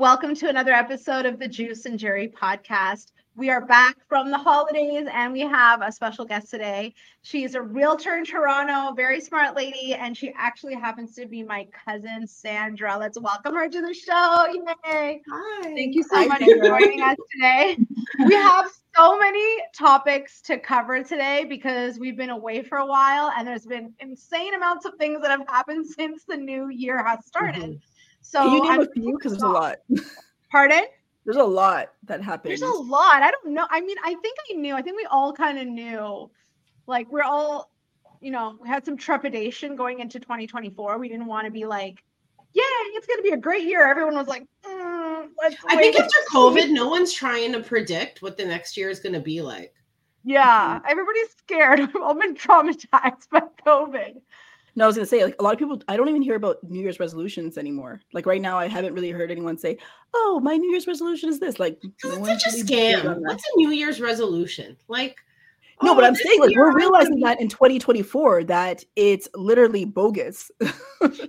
Welcome to another episode of the Juice and Jury podcast. We are back from the holidays and we have a special guest today. She's a realtor in Toronto, very smart lady, and she actually happens to be my cousin, Sandra. Let's welcome her to the show. Yay. Hi. Thank you so Hi, much for joining us today. We have so many topics to cover today because we've been away for a while and there's been insane amounts of things that have happened since the new year has started. Mm-hmm. So, Can you name I'm- a few? Because there's a lot. pardon? There's a lot that happened. There's a lot. I don't know. I mean, I think I knew. I think we all kind of knew. Like we're all, you know, we had some trepidation going into 2024. We didn't want to be like, "Yay, it's going to be a great year." Everyone was like, mm, "Let's." I think after COVID, no one's trying to predict what the next year is going to be like. yeah, everybody's scared. I've all been traumatized by COVID. No, I was gonna say like a lot of people. I don't even hear about New Year's resolutions anymore. Like right now, I haven't really heard anyone say, "Oh, my New Year's resolution is this." Like, no it's such a really big on scam. What's a New Year's resolution? Like, No, oh, but I'm saying like we're realizing that in 2024 that it's literally bogus.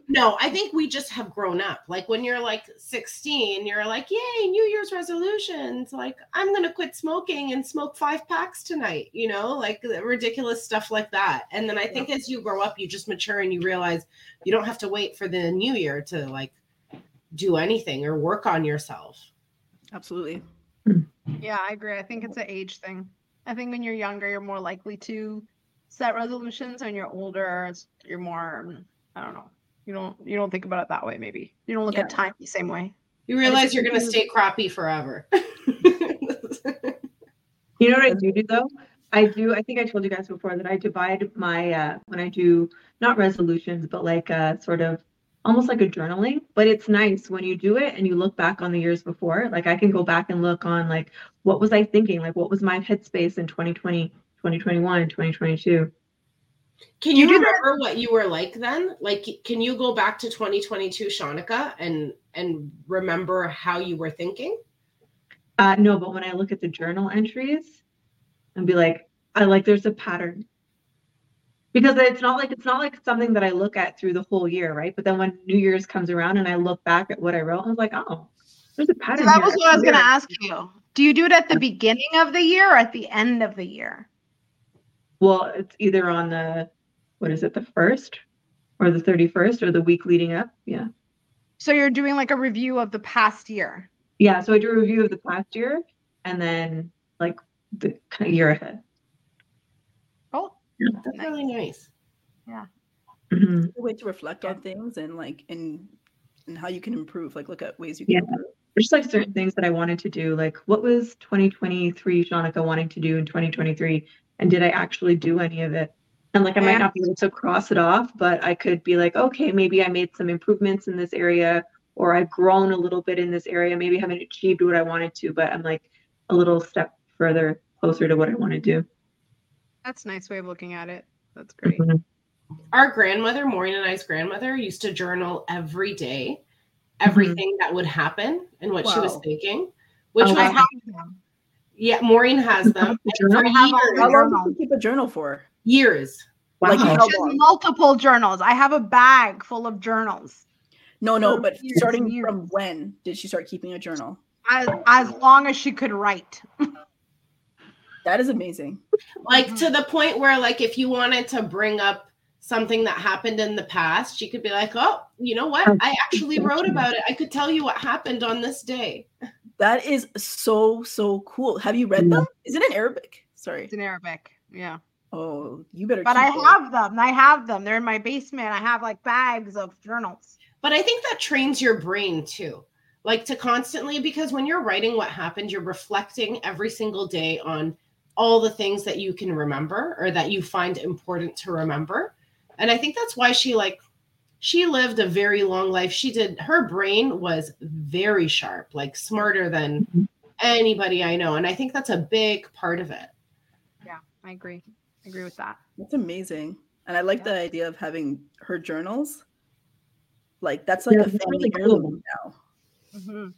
No, I think we just have grown up. Like when you're like 16, you're like, yay, New Year's resolutions. Like, I'm going to quit smoking and smoke five packs tonight, you know, like ridiculous stuff like that. And then I think as you grow up, you just mature and you realize you don't have to wait for the new year to like do anything or work on yourself. Absolutely. Yeah, I agree. I think it's an age thing. I think when you're younger, you're more likely to set resolutions. When you're older, you're more. I don't know. You don't. You don't think about it that way. Maybe you don't look Yeah. at time the same way. You realize you're going to stay crappy forever. You know what I do do though? I do. I think I told you guys before that I divide my uh, when I do not resolutions, but like uh, sort of almost like a journaling. But it's nice when you do it and you look back on the years before. Like I can go back and look on like what was I thinking? Like what was my headspace in 2020, 2021, 2022? Can You you do that- remember what you were like then? Like, can you go back to 2022, Shanika, and and remember how you were thinking? Uh, no, but when I look at the journal entries and be like, I like there's a pattern. Because it's not like it's not like something that I look at through the whole year, right? But then when New Year's comes around and I look back at what I wrote, I was like, oh, there's a So pattern. that here. was what I was going to ask you. Do you do it at the beginning of the year or at the end of the year? Well, it's either on the what is it, the first or the 31st or the week leading up. Yeah. So you're doing like a review of the past year. Yeah. So I do a review of the past year and then like the kind of year ahead. That's really nice. Mhm. A way to reflect on things and like and and how you can improve. Like look at ways you Yeah. can improve. There's just like certain things that I wanted to do. Like, what was 2023 Shanika wanting to do in 2023? And did I actually do any of it? And like, I might not be able to cross it off, but I could be like, okay, maybe I made some improvements in this area, or I've grown a little bit in this area. Maybe I haven't achieved what I wanted to, but I'm like a little step further closer to what I want to do. That's a nice way of looking at it. That's great. Mhm. Our grandmother, Maureen and I's grandmother, used to journal every day, everything that would happen and what she was thinking, which Oh, was I wow. have them. yeah, Maureen has them for journal? I have years. How long Journal. do you keep a journal for? years. Wow. how She has multiple journals. I have a bag full of journals. No, no, but years starting years. from when did she start keeping a journal? As, as long as she could write. That is amazing. like Mhm. to the point where like if you wanted to bring up something that happened in the past you could be like oh you know what i actually wrote about it i could tell you what happened on this day That is so so cool. Have you read Yeah. them? Is it in Arabic? Sorry. It's in Arabic. Yeah. Oh, you better. But keep I it. have them. I have them. They're in my basement. I have like bags of journals. but i think that trains your brain too like to constantly because when you're writing what happened you're reflecting every single day on all the things that you can remember or that you find important to remember and i think that's why she like she lived a very long life she did her brain was very sharp like smarter than Mhm. anybody i know and i think that's a big part of it Yeah, I agree. I agree with that. That's amazing. And I like Yeah. the idea of having her journals. Like that's like Yeah, a that's family really cool. heirloom now. Mhm.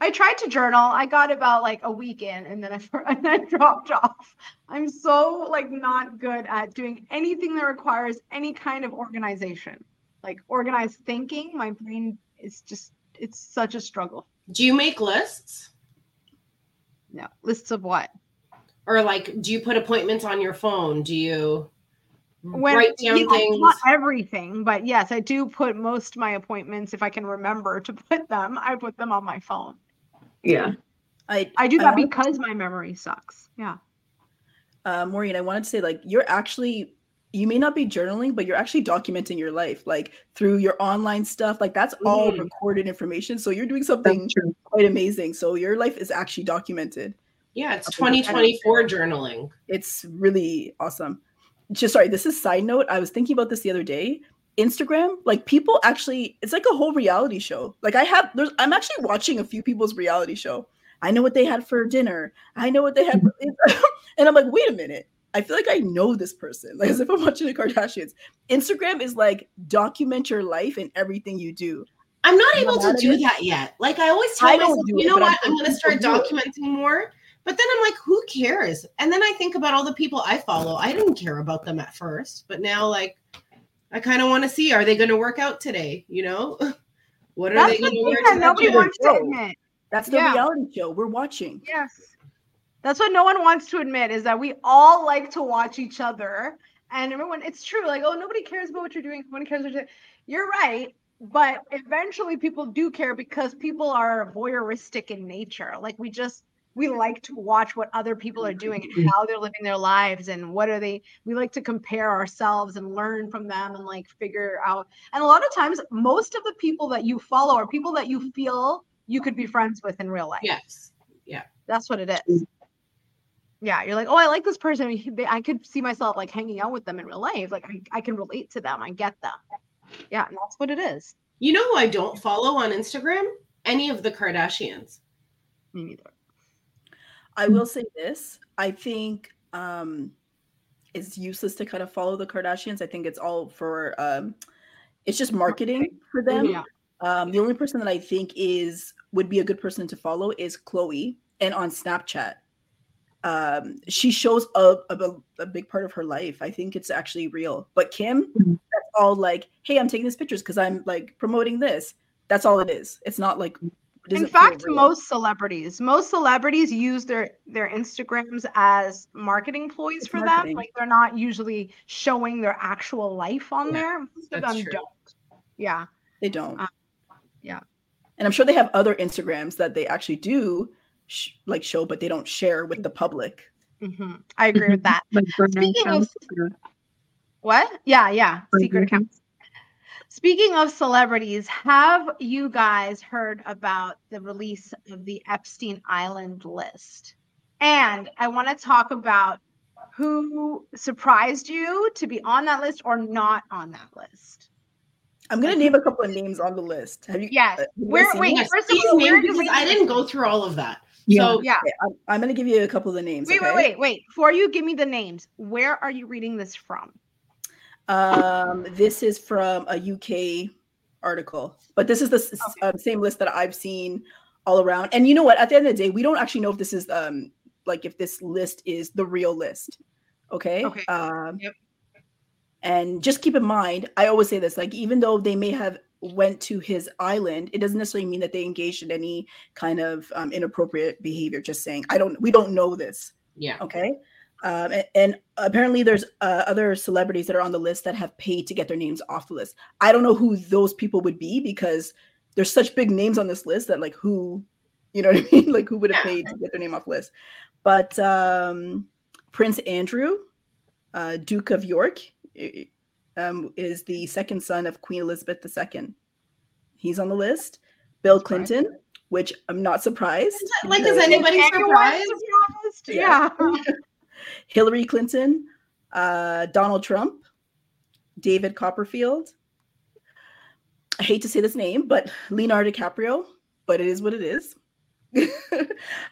I tried to journal. I got about like a week in, and then I and then dropped off. I'm so like not good at doing anything that requires any kind of organization, like organized thinking. My brain is just it's such a struggle. Do you make lists? No lists of what? Or like do you put appointments on your phone? Do you When write down things? not everything, but yes, I do put most of my appointments if I can remember to put them. I put them on my phone. Yeah. I I do I that wanna- because my memory sucks. Yeah. uh, Maureen, I wanted to say like you're actually you may not be journaling, but you're actually documenting your life, like through your online stuff. Like that's all recorded information. So you're doing something quite amazing. So your life is actually documented. Yeah, it's Up in the 2024 journaling. It's really awesome. Just sorry, this is side note. I was thinking about this the other day. Instagram, like people actually, it's like a whole reality show. Like I have, there's, I'm actually watching a few people's reality show. I know what they had for dinner. I know what they had, and I'm like, wait a minute. I feel like I know this person, like as if I'm watching the Kardashians. Instagram is like document your life and everything you do. I'm not able to do mean? that yet. Like I always tell I myself, you it, know but I'm what? I'm going to start it. documenting more. But then I'm like, who cares? And then I think about all the people I follow. I didn't care about them at first, but now like I kind of want to see are they going to work out today? You know, what are That's they the going to thing wear that to the nobody wants to admit. That's the Yeah. reality show we're watching. Yes. That's what no one wants to admit is that we all like to watch each other. And everyone, it's true. Like, oh, nobody cares about what you're doing. Nobody cares what you're doing. You're right. But eventually people do care because people are voyeuristic in nature. Like, we just, we like to watch what other people are doing and how they're living their lives and what are they, we like to compare ourselves and learn from them and like figure out. And a lot of times, most of the people that you follow are people that you feel you could be friends with in real life. Yes. Yeah that's what it is. Yeah, you're like, oh, I like this person. I could see myself like hanging out with them in real life. Like, I, I can relate to them. I get them. Yeah, and that's what it is. You know who I don't follow on Instagram? Any of the Kardashians. Me neither. I will say this. I think um it's useless to kind of follow the Kardashians. I think it's all for um it's just marketing for them. Yeah. Um the only person that I think is would be a good person to follow is Khloé and on Snapchat. Um she shows a, a, a big part of her life. I think it's actually real. But Kim, Mhm. that's all like, hey, I'm taking these pictures because I'm like promoting this. That's all it is. It's not like it In fact, most celebrities, most celebrities use their their Instagrams as marketing ploys It's for marketing. them. Like they're not usually showing their actual life on Yeah, there. Most of that's them true. don't. Yeah. They don't. Uh, yeah. And I'm sure they have other Instagrams that they actually do sh- like show, but they don't share with the public. hmm I agree with that. Like Speaking of- uh, What? Yeah, yeah. Secret account. Speaking of celebrities, have you guys heard about the release of the Epstein Island list? And I want to talk about who surprised you to be on that list or not on that list. I'm gonna name a couple of names on the list. Have you? Yes. uh, have you Where- wait. Yes, first of all, where do because we- I didn't go through all of that. Yeah. So Yeah. Okay, I'm, I'm gonna give you a couple of the names. Wait, okay? wait, wait, wait. Before you give me the names, where are you reading this from? Um, this is from a UK article, but this is the s- Okay. um, same list that I've seen all around. And you know what? At the end of the day, we don't actually know if this is um like if this list is the real list. Okay. Okay. Um, Yep. And just keep in mind, I always say this: like even though they may have went to his island, it doesn't necessarily mean that they engaged in any kind of um, inappropriate behavior. Just saying, I don't. We don't know this yeah. okay um, and, and apparently there's uh, other celebrities that are on the list that have paid to get their names off the list i don't know who those people would be because there's such big names on this list that like who you know what i mean like who would have paid to get their name off the list but um prince andrew uh duke of york um, is the second son of queen elizabeth ii he's on the list bill clinton which i'm not surprised Like, is anybody surprised? surprised? Yeah. Yeah. Hillary Clinton, uh, Donald Trump, David Copperfield. I hate to say this name, but Leonardo DiCaprio, but it is what it is.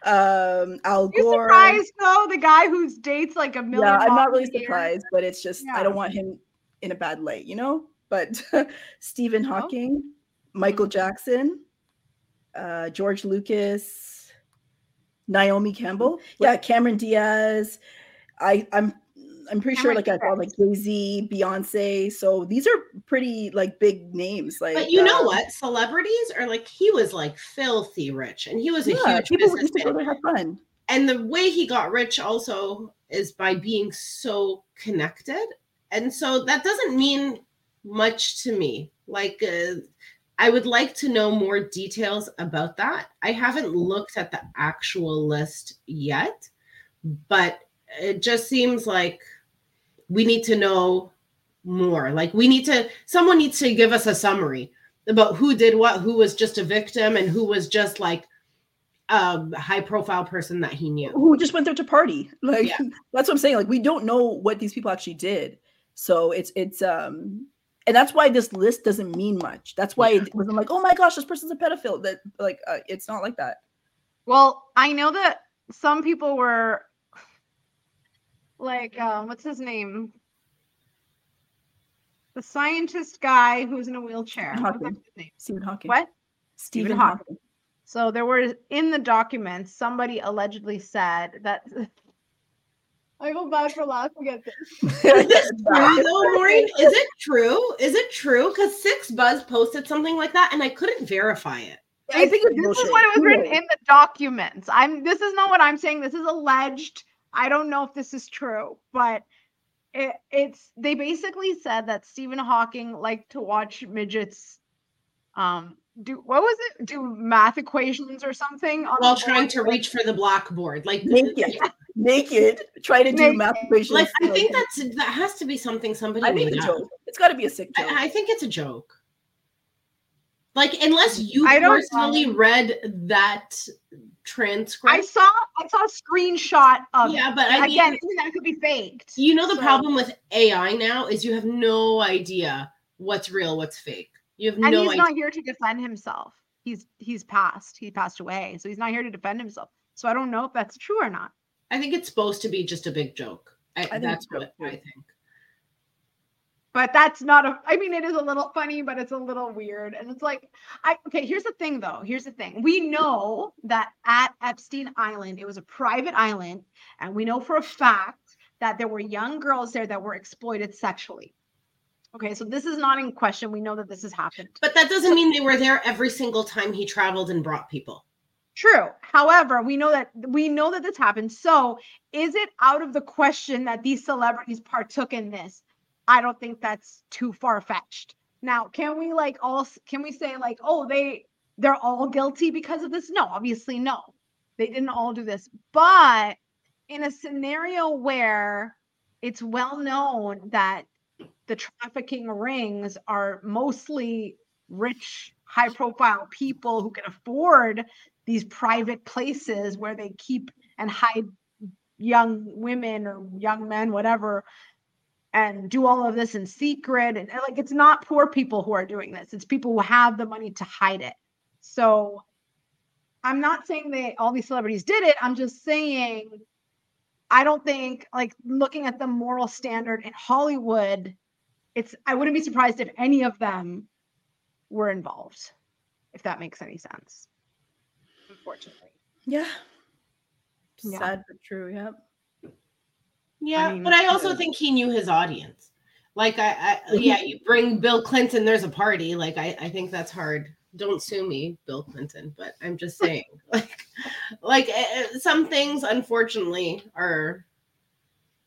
um, Al You Gore. surprised though? The guy whose dates like a million. Yeah, I'm not really surprised, but it's just I don't want him in a bad light, you know. But Stephen Oh. Hawking, Michael Jackson, uh, George Lucas, Naomi Campbell, yeah, Cameron Diaz. I I'm I'm pretty sure like I saw like Jay Z, Beyonce. So these are pretty like big names. Like, But you know uh, what? Celebrities are like he was like filthy rich, and he was a Yeah, huge people used to go businessman. have fun. And the way he got rich also is by being so connected, and so that doesn't mean much to me. Like, uh, I would like to know more details about that. I haven't looked at the actual list yet, but it just seems like we need to know more. Like we need to someone needs to give us a summary about who did what, who was just a victim and who was just like a high profile person that he knew. Who just went there to party? Like Yeah. that's what I'm saying. Like we don't know what these people actually did. So it's it's um and that's why this list doesn't mean much. That's why it wasn't like, oh my gosh, this person's a pedophile. That like uh, it's not like that. Well, I know that some people were like, um, what's his name? The scientist guy who's in a wheelchair. Stephen Hawking. Stephen Hawking. What? Stephen, Stephen Hawking. Hawking. So there were in the documents, somebody allegedly said that. I feel bad for laughing at this. is this True though, Maureen? Is it true? Is it true? Because Six Buzz posted something like that and I couldn't verify it. I think this bullshit. is what it was written in the documents. I'm this is not what I'm saying. This is alleged. I don't know if this is true, but it, it's they basically said that Stephen Hawking liked to watch midgets um do what was it? Do math equations or something on While trying to reach for the blackboard. Like naked, naked, try to do Naked. math equations. like I think that's that has to be something somebody I think made it's a joke. It's got to be a sick joke. I, I think it's a joke. Like unless you I don't personally read that I saw I saw a screenshot of yeah, but I mean, Again, that could be faked. you know the so- problem with AI now is you have no idea what's real, what's fake. You have and no And he's idea. not here to defend himself. He's he's passed. He passed away, so he's not here to defend himself. So I don't know if that's true or not. I think it's supposed to be just a big joke. I, think that's it's what I think. But that's not a. I mean, it is a little funny, but it's a little weird. And it's like, I okay. Here's the thing, though. Here's the thing. We know that at Epstein Island, it was a private island, and we know for a fact that there were young girls there that were exploited sexually. Okay, so this is not in question. We know that this has happened. But that doesn't mean they were there every single time he traveled and brought people. True. However, we know that we know that this happened. So, is it out of the question that these celebrities partook in this? I don't think that's too far fetched. Now, can we like all can we say like, oh, they they're all guilty because of this? No, obviously no. They didn't all do this. But in a scenario where it's well known that the trafficking rings are mostly rich, high profile people who can afford these private places where they keep and hide young women or young men, whatever, and do all of this in secret. And, and, like it's not poor people who are doing this, it's people who have the money to hide it. So I'm not saying they all these celebrities did it. I'm just saying I don't think like looking at the moral standard in Hollywood, it's I wouldn't be surprised if any of them were involved, if that makes any sense. Unfortunately. yeah. Yeah. Sad but true. Yeah. Yeah, mean, but I also uh, think he knew his audience. Like I, I yeah, you bring Bill Clinton, there's a party. Like I, I think that's hard. Don't sue me, Bill Clinton, but I'm just saying, like, like uh, some things, unfortunately, are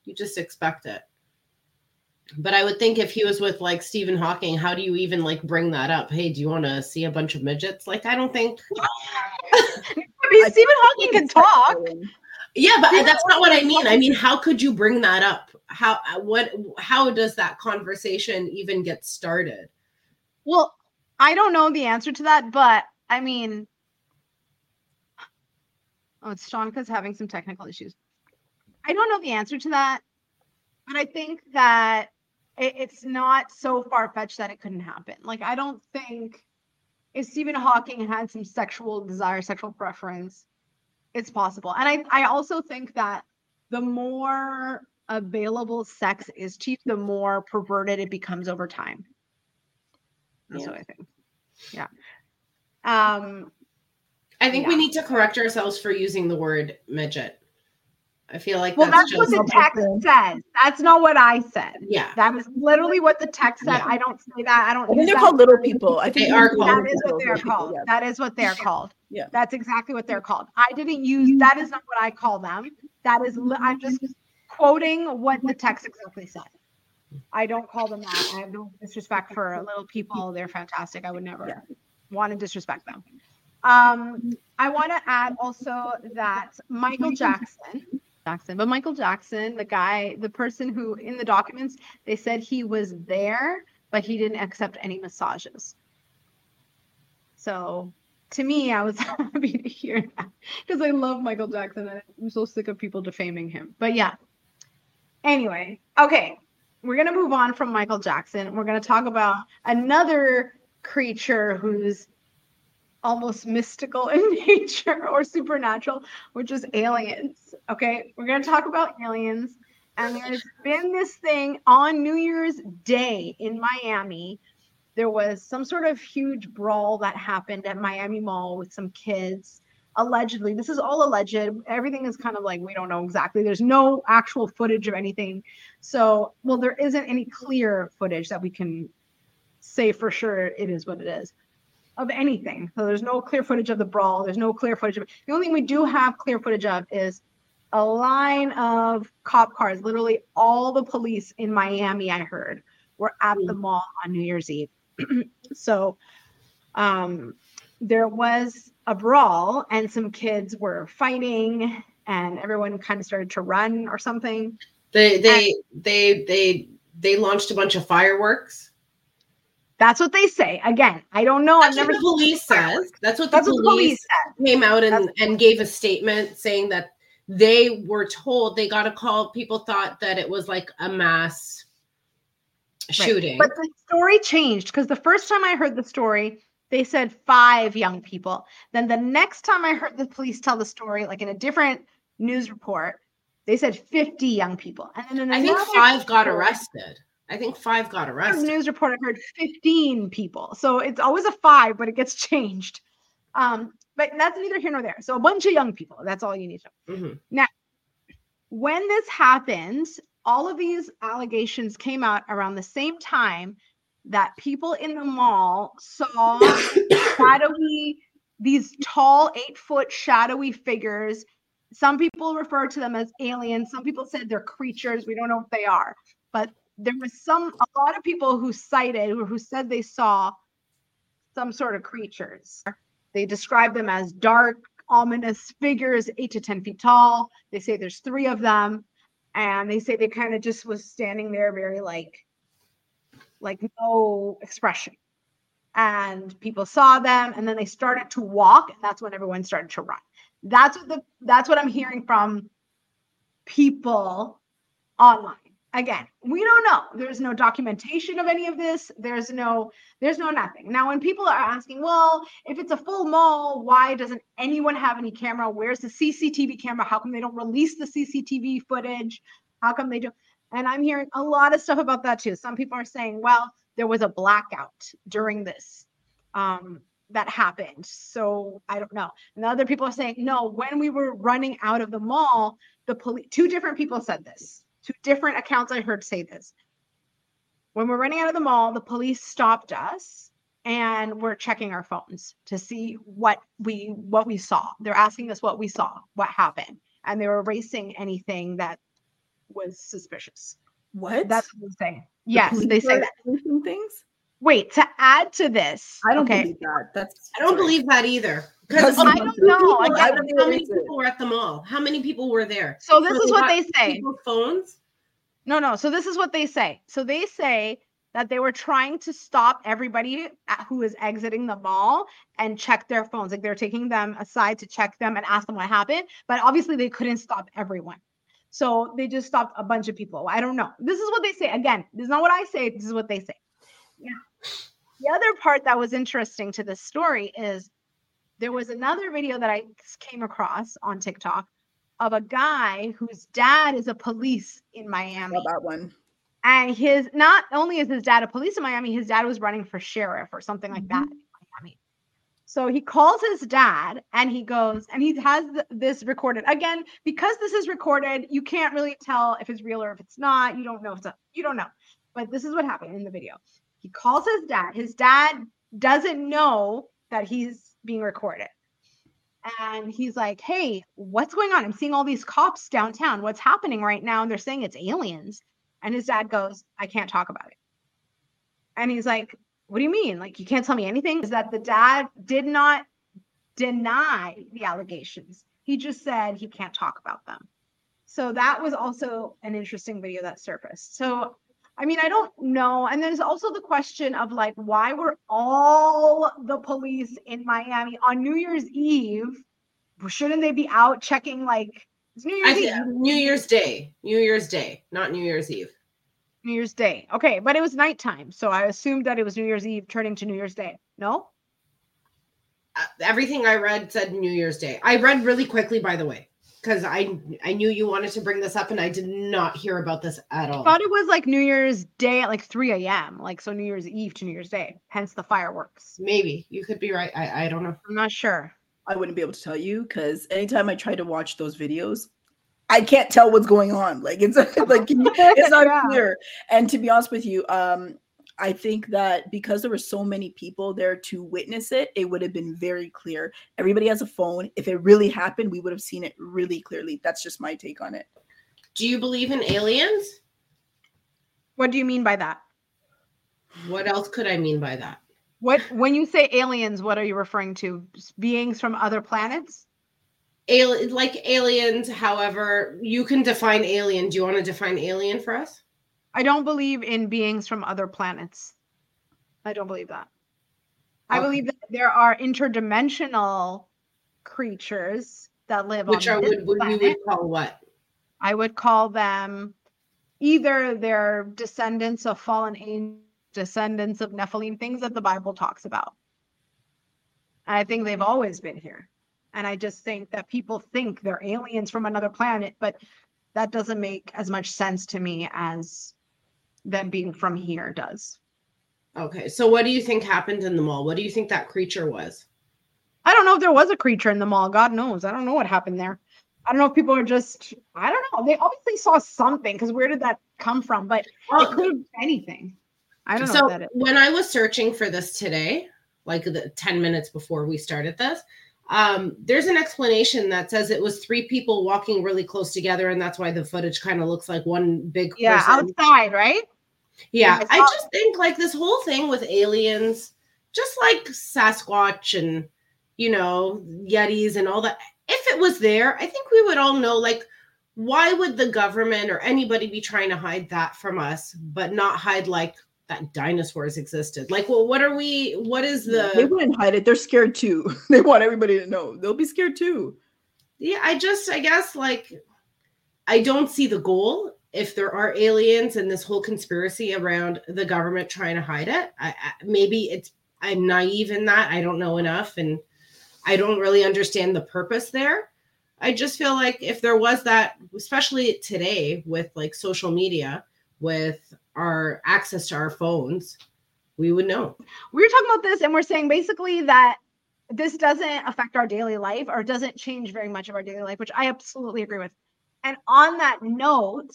you just expect it. But I would think if he was with like Stephen Hawking, how do you even like bring that up? Hey, do you want to see a bunch of midgets? Like, I don't think. I mean, I Stephen Hawking can talk. Yeah, but that's not what I mean. I mean, how could you bring that up? How what how does that conversation even get started? Well, I don't know the answer to that, but I mean, oh, it's Shanika's having some technical issues. I don't know the answer to that, but I think that it, it's not so far fetched that it couldn't happen. Like, I don't think if Stephen Hawking had some sexual desire, sexual preference, it's possible. And I, I also think that the more available sex is cheap, the more perverted it becomes over time. That's Yeah. what I think. Yeah. Um, I think we need to correct ourselves for using the word midget. I feel like Well, that's, that's, what the text says. That's not what I said. yeah. That is literally what the text said. Yeah. I don't say that. I don't. I think they're called little people. I think They are they're called That little is what they're called. people, That is what they're called. Yeah. That's exactly what they're called. I didn't use that is not what I call them. That is I'm just quoting what the text exactly said. I don't call them that. I have no disrespect for little people. They're fantastic. I would never Yeah. want to disrespect them. Um, I want to add also that Michael Jackson, Jackson, but Michael Jackson, the guy, the person who in the documents, they said he was there, but he didn't accept any massages. So to me, I was happy to hear that because I love Michael Jackson and I'm so sick of people defaming him. But yeah. Anyway, okay, we're gonna move on from Michael Jackson. We're gonna talk about another creature who's almost mystical in nature or supernatural, which is aliens. Okay, we're gonna talk about aliens. And there's been this thing on New Year's Day in Miami there was some sort of huge brawl that happened at Miami Mall with some kids. Allegedly, this is all alleged. Everything is kind of like we don't know exactly. There's no actual footage of anything. So, well, there isn't any clear footage that we can say for sure it is what it is of anything. So, there's no clear footage of the brawl. There's no clear footage of it. the only thing we do have clear footage of is a line of cop cars. Literally, all the police in Miami, I heard, were at the mall on New Year's Eve so um, there was a brawl and some kids were fighting and everyone kind of started to run or something They they they they they launched a bunch of fireworks. That's what they say again i don't know That's i've what never the police says. That's what the that's what the police came out and, and gave a statement saying that they were told they got a call. People thought that it was like a mass shooting. but the story changed because the first time i heard the story they said five young people then the next time i heard the police tell the story like in a different news report they said 50 young people and then I think five got arrested. I think five got arrested. news report, I heard 15 people. So it's always a five, but it gets changed. Um, but that's neither here nor there. So a bunch of young people. That's all you need to know. Mhm. When this happened, all of these allegations came out around the same time that people in the mall saw shadowy, these tall, eight foot shadowy figures. Some people refer to them as aliens. Some people said they're creatures. We don't know what they are. But there was some, a lot of people who cited or who said they saw some sort of creatures. They describe them as dark, ominous figures, eight to 10 feet tall. They say there's three of them. And they say they kind of just was standing there very like, like no expression. And people saw them and then they started to walk, and that's when everyone started to run. That's what the that's what I'm hearing from people online. Again, we don't know. There's no documentation of any of this. There's no there's no nothing. Now when people are asking, well, if it's a full mall, why doesn't anyone have any camera? Where's the CCTV camera? How come they don't release the CCTV footage? How come they don't? And I'm hearing a lot of stuff about that too. Some people are saying, well, there was a blackout during this um, that happened. So I don't know. And other people are saying, no, when we were running out of the mall, the police, two different people said this. Two different accounts I heard say this. When we're running out of the mall, the police stopped us and we're checking our phones to see what we what we saw. They're asking us what we saw, what happened, and they were erasing anything that was suspicious. What? That's what they say. The Yes, police they say that. things. Wait, to add to this, I don't okay, believe that. That's I don't sorry. believe that either. Because Because I don't know. People, Again, how they many erase it. people were at the mall? How many people were there? so this So is they what they say. People's phones. No, no. So this is what they say. So they say that they were trying to stop everybody at- who is exiting the mall and check their phones. Like they're taking them aside to check them and ask them what happened. But obviously they couldn't stop everyone. So they just stopped a bunch of people. I don't know. This is what they say. Again, this is not what I say. This is what they say. Yeah. The other part that was interesting to this story is there was another video that I came across on TikTok of a guy whose dad is a police in Miami. Saw that one. And his not only is his dad a police in Miami, his dad was running for sheriff or something like that mm-hmm. in Miami. So he calls his dad and he goes and he has th- this recorded again because this is recorded. You can't really tell if it's real or if it's not. You don't know if it's a, you don't know. But this is what happened in the video. He calls his dad. His dad doesn't know that he's being recorded. And he's like, Hey, what's going on? I'm seeing all these cops downtown. What's happening right now? And they're saying it's aliens. And his dad goes, I can't talk about it. And he's like, What do you mean? Like, you can't tell me anything? Is that the dad did not deny the allegations. He just said he can't talk about them. So that was also an interesting video that surfaced. So I mean, I don't know. And there's also the question of like, why were all the police in Miami on New Year's Eve? Shouldn't they be out checking like it's New Year's I Eve? New Year's Day, New Year's Day, not New Year's Eve. New Year's Day. Okay, but it was nighttime, so I assumed that it was New Year's Eve turning to New Year's Day. No? Uh, everything I read said New Year's Day. I read really quickly, by the way, because I I knew you wanted to bring this up, and I did not hear about this at all. I thought it was like New Year's Day at like 3 a.m. Like so New Year's Eve to New Year's Day, hence the fireworks. Maybe you could be right. I I don't know. I'm not sure. I wouldn't be able to tell you because anytime I try to watch those videos, I can't tell what's going on. Like it's like it's not Yeah. clear. And to be honest with you, um, I think that because there were so many people there to witness it, it would have been very clear. Everybody has a phone. If it really happened, we would have seen it really clearly. That's just my take on it. Do you believe in aliens? What do you mean by that? What else could I mean by that? What when you say aliens, what are you referring to? Beings from other planets? Alien, like aliens. However, you can define alien. Do you want to define alien for us? I don't believe in beings from other planets. I don't believe that. I believe that there are interdimensional creatures that live Which on are this would, would we planet. would call what? I would call them either they're descendants of fallen angels, descendants of Nephilim, things that the Bible talks about. I think they've always been here. And I just think that people think they're aliens from another planet, but that doesn't make as much sense to me as them being from here does. Okay, so what do you think happened in the mall? What do you think that creature was? I don't know if there was a creature in the mall. God knows. I don't know what happened there. I don't know if people are just, I don't know. They obviously saw something because where did that come from? But it could have been anything. I don't know so that is. when I was searching for this today, like the 10 minutes before we started this, um, there's an explanation that says it was three people walking really close together, and that's why the footage kind of looks like one big Yeah, person. outside, right? Yeah, Yeah, I I just think like this whole thing with aliens, just like Sasquatch and you know Yetis and all that. If it was there, I think we would all know. Like, why would the government or anybody be trying to hide that from us, but not hide like that dinosaurs existed? Like, well, what are we? What is the? they wouldn't hide it. They're scared too. they want everybody to know. They'll be scared too. Yeah, I just, I guess, like, I don't see the goal. If there are aliens and this whole conspiracy around the government trying to hide it, I, I, maybe it's I'm naive in that. I don't know enough, and I don't really understand the purpose there. I just feel like if there was that, especially today with like social media, with our access to our phones, we would know. We were talking about this and we're saying basically that this doesn't affect our daily life or doesn't change very much of our daily life, which I absolutely agree with. And on that note,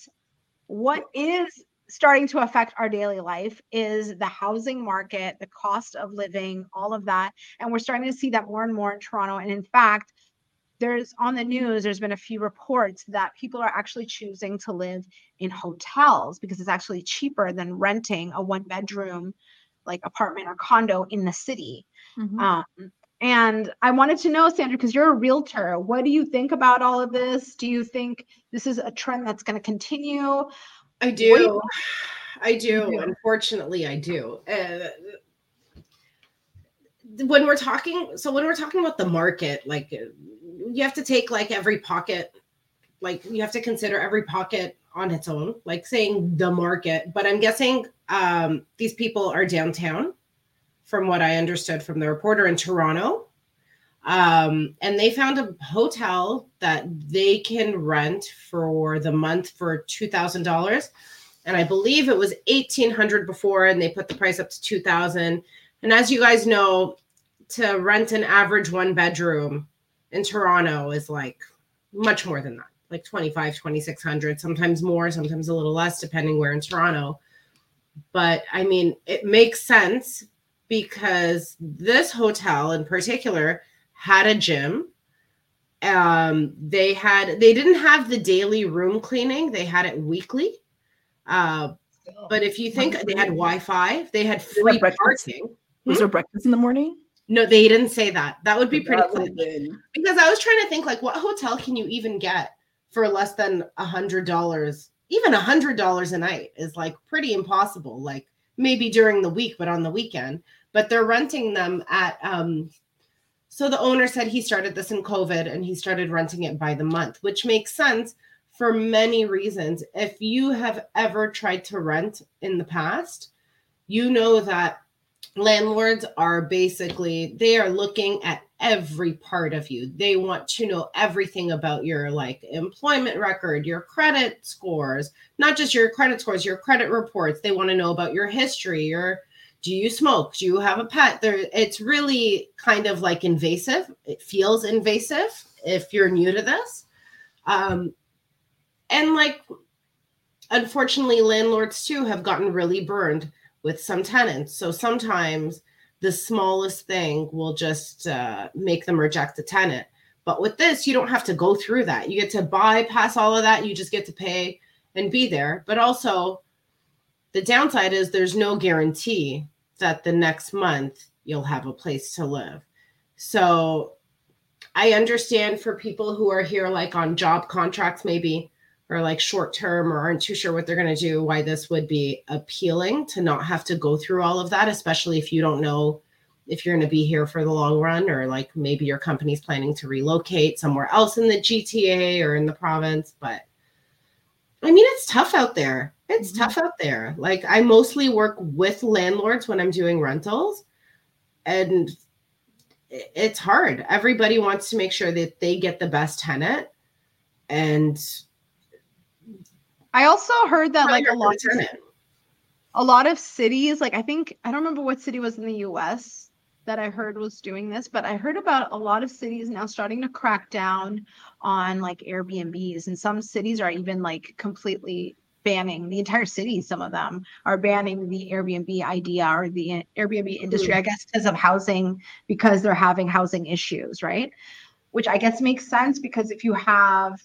what is starting to affect our daily life is the housing market, the cost of living, all of that. And we're starting to see that more and more in Toronto. And in fact, there's on the news, there's been a few reports that people are actually choosing to live in hotels because it's actually cheaper than renting a one bedroom like apartment or condo in the city. Um, and I wanted to know, Sandra, because you're a realtor, what do you think about all of this? Do you think this is a trend that's going to continue? I do you- I do. do. Unfortunately, I do. Uh, when we're talking, so when we're talking about the market, like you have to take like every pocket, like you have to consider every pocket on its own, like saying the market. But I'm guessing um, these people are downtown, from what I understood from the reporter in Toronto. Um, and they found a hotel that they can rent for the month for two thousand dollars, and I believe it was eighteen hundred before, and they put the price up to two thousand. And as you guys know, to rent an average one bedroom in Toronto is like much more than that, like 25, 2600, sometimes more, sometimes a little less, depending where in Toronto. But I mean, it makes sense because this hotel in particular had a gym. Um, they had they didn't have the daily room cleaning, they had it weekly. Uh, but if you think they had Wi-Fi, they had free breakfast? parking. Was there breakfast in the morning? No, they didn't say that. That would be pretty cool. would've been- Because I was trying to think like what hotel can you even get for less than a hundred dollars? Even a hundred dollars a night is like pretty impossible. Like maybe during the week, but on the weekend. But they're renting them at um so the owner said he started this in COVID and he started renting it by the month, which makes sense for many reasons. If you have ever tried to rent in the past, you know that landlords are basically they are looking at every part of you. They want to know everything about your like employment record your credit scores not just your credit scores your credit reports. They want to know about your history your do you smoke? Do you have a pet? There it's really kind of like invasive. It feels invasive if you're new to this. Um and like unfortunately landlords too have gotten really burned with some tenants. So sometimes the smallest thing will just uh, make them reject the tenant. But with this, you don't have to go through that. You get to bypass all of that. You just get to pay and be there. But also, the downside is there's no guarantee that the next month you'll have a place to live. So I understand for people who are here, like on job contracts, maybe or like short term or aren't too sure what they're going to do, why this would be appealing to not have to go through all of that, especially if you don't know if you're going to be here for the long run or like maybe your company's planning to relocate somewhere else in the GTA or in the province. But I mean, it's tough out there. It's Mhm. tough out there. Like I mostly work with landlords when I'm doing rentals and it's hard. Everybody wants to make sure that they get the best tenant and I also heard that like a lot of for the tenant. a lot of cities, like I think I don't remember what city was in the US that I heard was doing this, but I heard about a lot of cities now starting to crack down on like Airbnbs and some cities are even like completely banning the entire city some of them are banning the Airbnb idea or the Airbnb hmm. industry I guess because of housing because they're having housing issues, right? Which I guess makes sense because if you have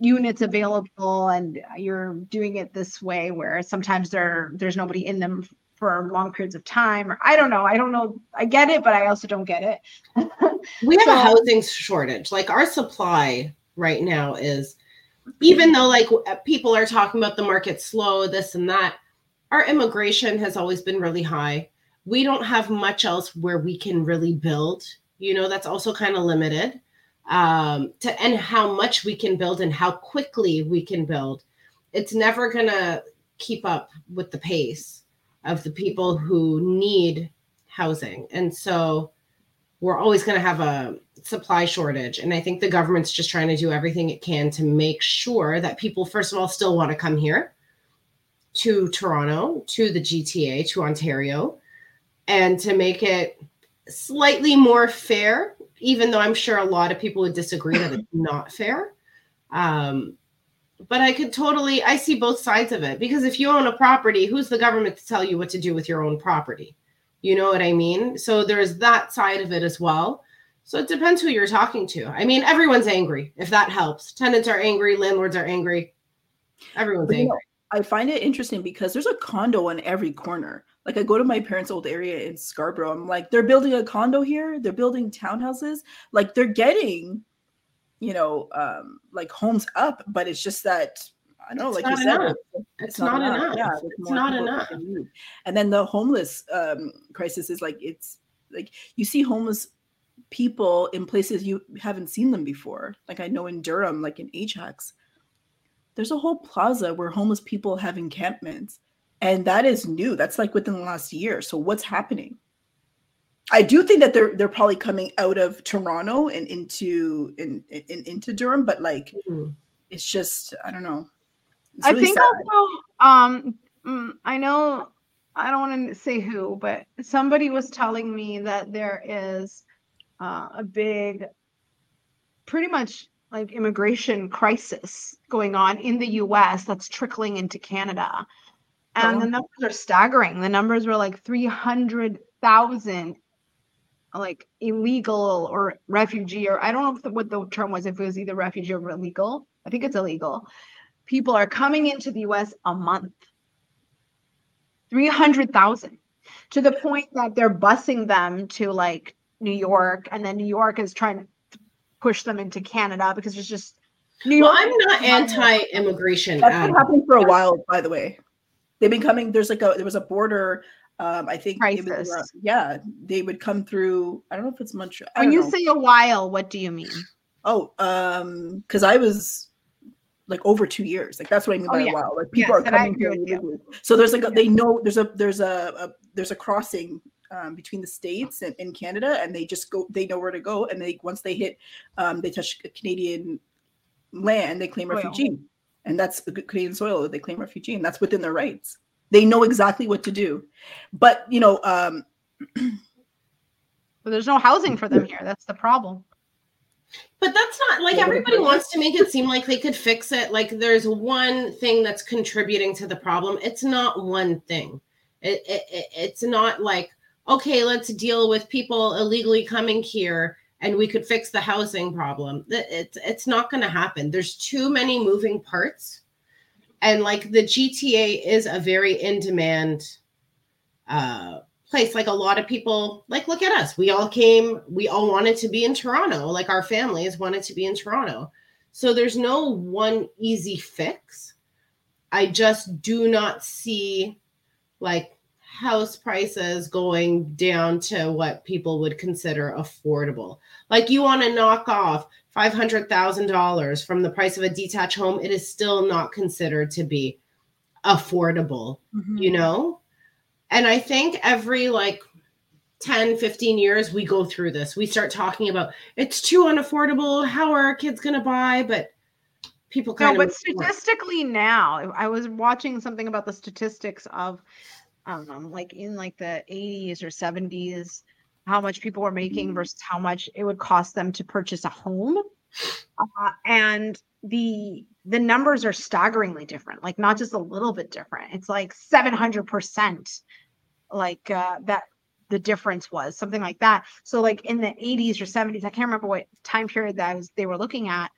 units available and you're doing it this way where sometimes there there's nobody in them for long periods of time or i don't know i don't know i get it but i also don't get it We have a housing shortage. Like our supply right now is, even though like people are talking about the market slow, this and that, our immigration has always been really high. We don't have much else where we can really build. You know, that's also kind of limited. Um, to and how much we can build and how quickly we can build. It's never gonna keep up with the pace of the people who need housing. And so we're always going to have a supply shortage. And I think the government's just trying to do everything it can to make sure that people, first of all, still want to come here to Toronto, to the GTA, to Ontario, and to make it slightly more fair, even though I'm sure a lot of people would disagree that it's not fair. Um, but I could totally, I see both sides of it because if you own a property, who's the government to tell you what to do with your own property? You know what I mean? So there's that side of it as well. So it depends who you're talking to. I mean, everyone's angry, if that helps. Tenants are angry, landlords are angry. Everyone's But you know, angry. I find it interesting because there's a condo on every corner. Like I go to my parents' old area in Scarborough. I'm like, they're building a condo here. They're building townhouses. Like they're getting, you know, um, like homes up, but it's just that I don't know, It's like not you said, it's, It's not enough. Yeah, It's not enough. And then the homeless um, crisis is like it's like you see homeless people in places you haven't seen them before. Like I know in Durham, like in Ajax, there's a whole plaza where homeless people have encampments, and that is new. That's like within the last year. So what's happening? I do think that they're they're probably coming out of Toronto and into in, in into Durham, but like Mhm. it's just I don't know. It's i think sad. also um mm, i know I don't want to say who, but somebody was telling me that there is uh, a big, pretty much like immigration crisis going on in the US that's trickling into Canada. And Oh. the numbers are staggering. The numbers were like 300,000 like illegal or refugee, or I don't know if the, what the term was, if it was either refugee or illegal. I think it's illegal. People are coming into the US a month. 300,000 to the point that they're busing them to like New York, and then New York is trying to push them into Canada because it's just New Well, I'm not anti-immigration That's been happening for a while, by the way. They've been coming. There's like a there was a border. Um, I think Crisis. around- yeah, they would come through. I don't know if it's Montreal. When you know. say a while, what do you mean? oh, um, because I was like over two years. Like that's what I mean Oh, by yeah. a while. Like people Yes, are coming here with you. illegally. So there's like a, they know there's a there's a, a there's a crossing um, between the states and, and Canada, and they just go. They know where to go, and they once they hit, um, they touch Canadian land, they claim refugee, and that's the Canadian soil. They claim refugee, and that's within their rights. They know exactly what to do, but you know, um, But there's no housing for them here. That's the problem. But that's not like everybody wants to make it seem like they could fix it. Like there's one thing that's contributing to the problem. It's not one thing. It, it, it- it's not like okay, let's deal with people illegally coming here and we could fix the housing problem. It's it's not going to happen. There's too many moving parts, and like the GTA is a very in demand uh place. Like a lot of people like look at us. We all came we all wanted to be in toronto. Like our families wanted to be in toronto. So there's no one easy fix. I just do not see like house prices going down to what people would consider affordable. Like you want to knock off $500000 from the price of a detached home it is still not considered to be affordable mm-hmm. you know? And i think every like 10 15 years we go through this. We start talking about it's too unaffordable how are our kids going to buy? But people No, kind but of statistically now, I was watching something about the statistics of, I like in like the 80s or 70s, how much people were making versus how much it would cost them to purchase a home, uh, and the the numbers are staggeringly different. Like not just a little bit different. It's like 700 percent, like uh, that the difference was something like that. So like in the 80s or 70s, I can't remember what time period that was they were looking at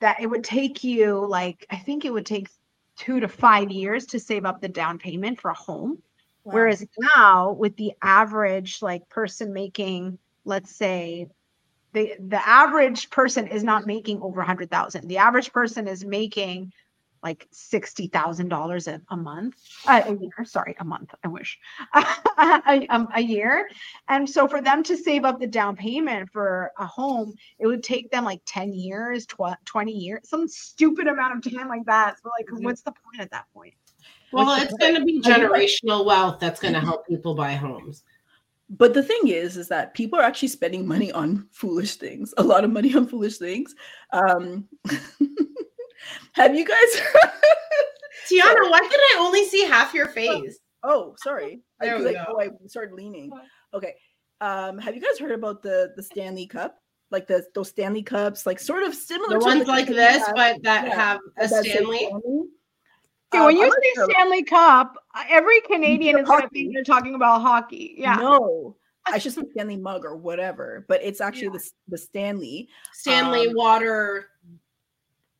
that it would take you like I think it would take two to five years to save up the down payment for a home. Whereas now with the average like person making, let's say the the average person is not making over a hundred thousand. The average person is making like sixty thousand dollars a a month, uh, a year. Sorry, a month. I wish a, um, a year. And so for them to save up the down payment for a home, it would take them like ten years, tw- twenty years, some stupid amount of time like that. So like, Mhm. what's the point at that point? well What's it's going to be How do you- generational wealth that's going to help people buy homes But the thing is, is that people are actually spending money on foolish things. A lot of money on foolish things. Um, have you guys? tiana why can i only see half your face oh, sorry. I, we I- go. oh, I started leaning. Okay. Um, have you guys heard about the the Stanley Cup? Like the those Stanley Cups, like sort of similar the to ones the like this have, but that yeah, have a that say stanley Okay, Um, when you I'm say Stanley Cup, uh, every Canadian is going to hockey. think you're talking about hockey. Yeah. No, I should say Stanley mug or whatever, but it's actually the the Stanley. stanley Um, water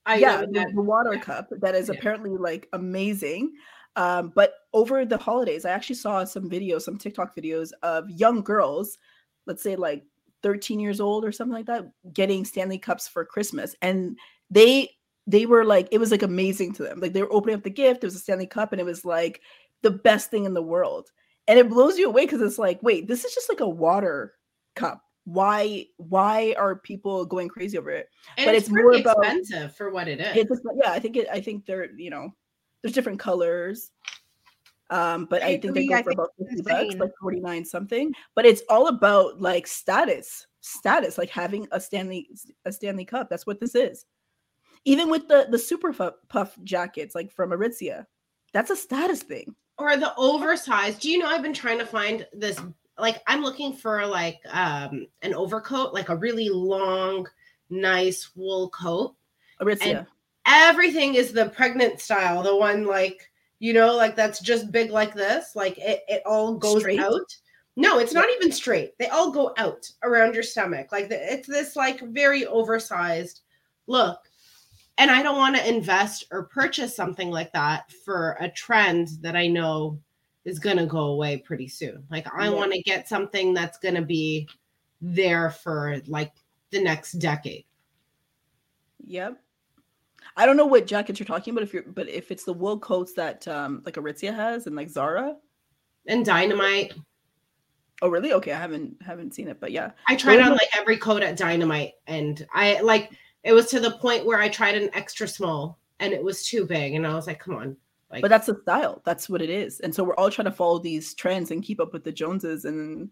I yeah, the, the water cup that is Yeah. apparently like amazing. Um, but over the holidays, I actually saw some videos, some TikTok videos of young girls, let's say like 13 years old or something like that, getting Stanley cups for Christmas, and they they were like it was like amazing to them. Like they were opening up the gift, it was a Stanley cup, and it was like the best thing in the world. And it blows you away because it's like, wait, this is just like a water cup. Why why are people going crazy over it? and but it's, it's more pretty about- expensive for what it is It's just- yeah, I think it. I think they're you know, there's different colors. Um, but I I, think they agree, go for about fifty bucks, like forty nine something. But it's all about like status, status, like having a Stanley a Stanley Cup. That's what this is. Even with the the super Fu- puff jackets, like from Aritzia, that's a status thing. or the oversized. Do you know I've been trying to find this like I'm looking for like um an overcoat, like a really long, nice wool coat. Aritzia. Everything is the pregnant style, the one like you know, like that's just big like this, like it, it all goes Straight? out. No, it's not even straight. They all go out around your stomach. Like the, it's this like very oversized look. And I don't want to invest or purchase something like that for a trend that I know is going to go away pretty soon. Like I Yeah. want to get something that's going to be there for like the next decade. Yep. I don't know what jackets you're talking about if you're but if it's the wool coats that um like Aritzia has and like Zara. And dynamite. Oh really? Okay, I haven't haven't seen it, but yeah. I tried on like every coat at Dynamite, and I like it was to the point where I tried an extra small, and it was too big, and I was like, "Come on!" Like, But that's the style. That's what it is. And so we're all trying to follow these trends and keep up with the Joneses and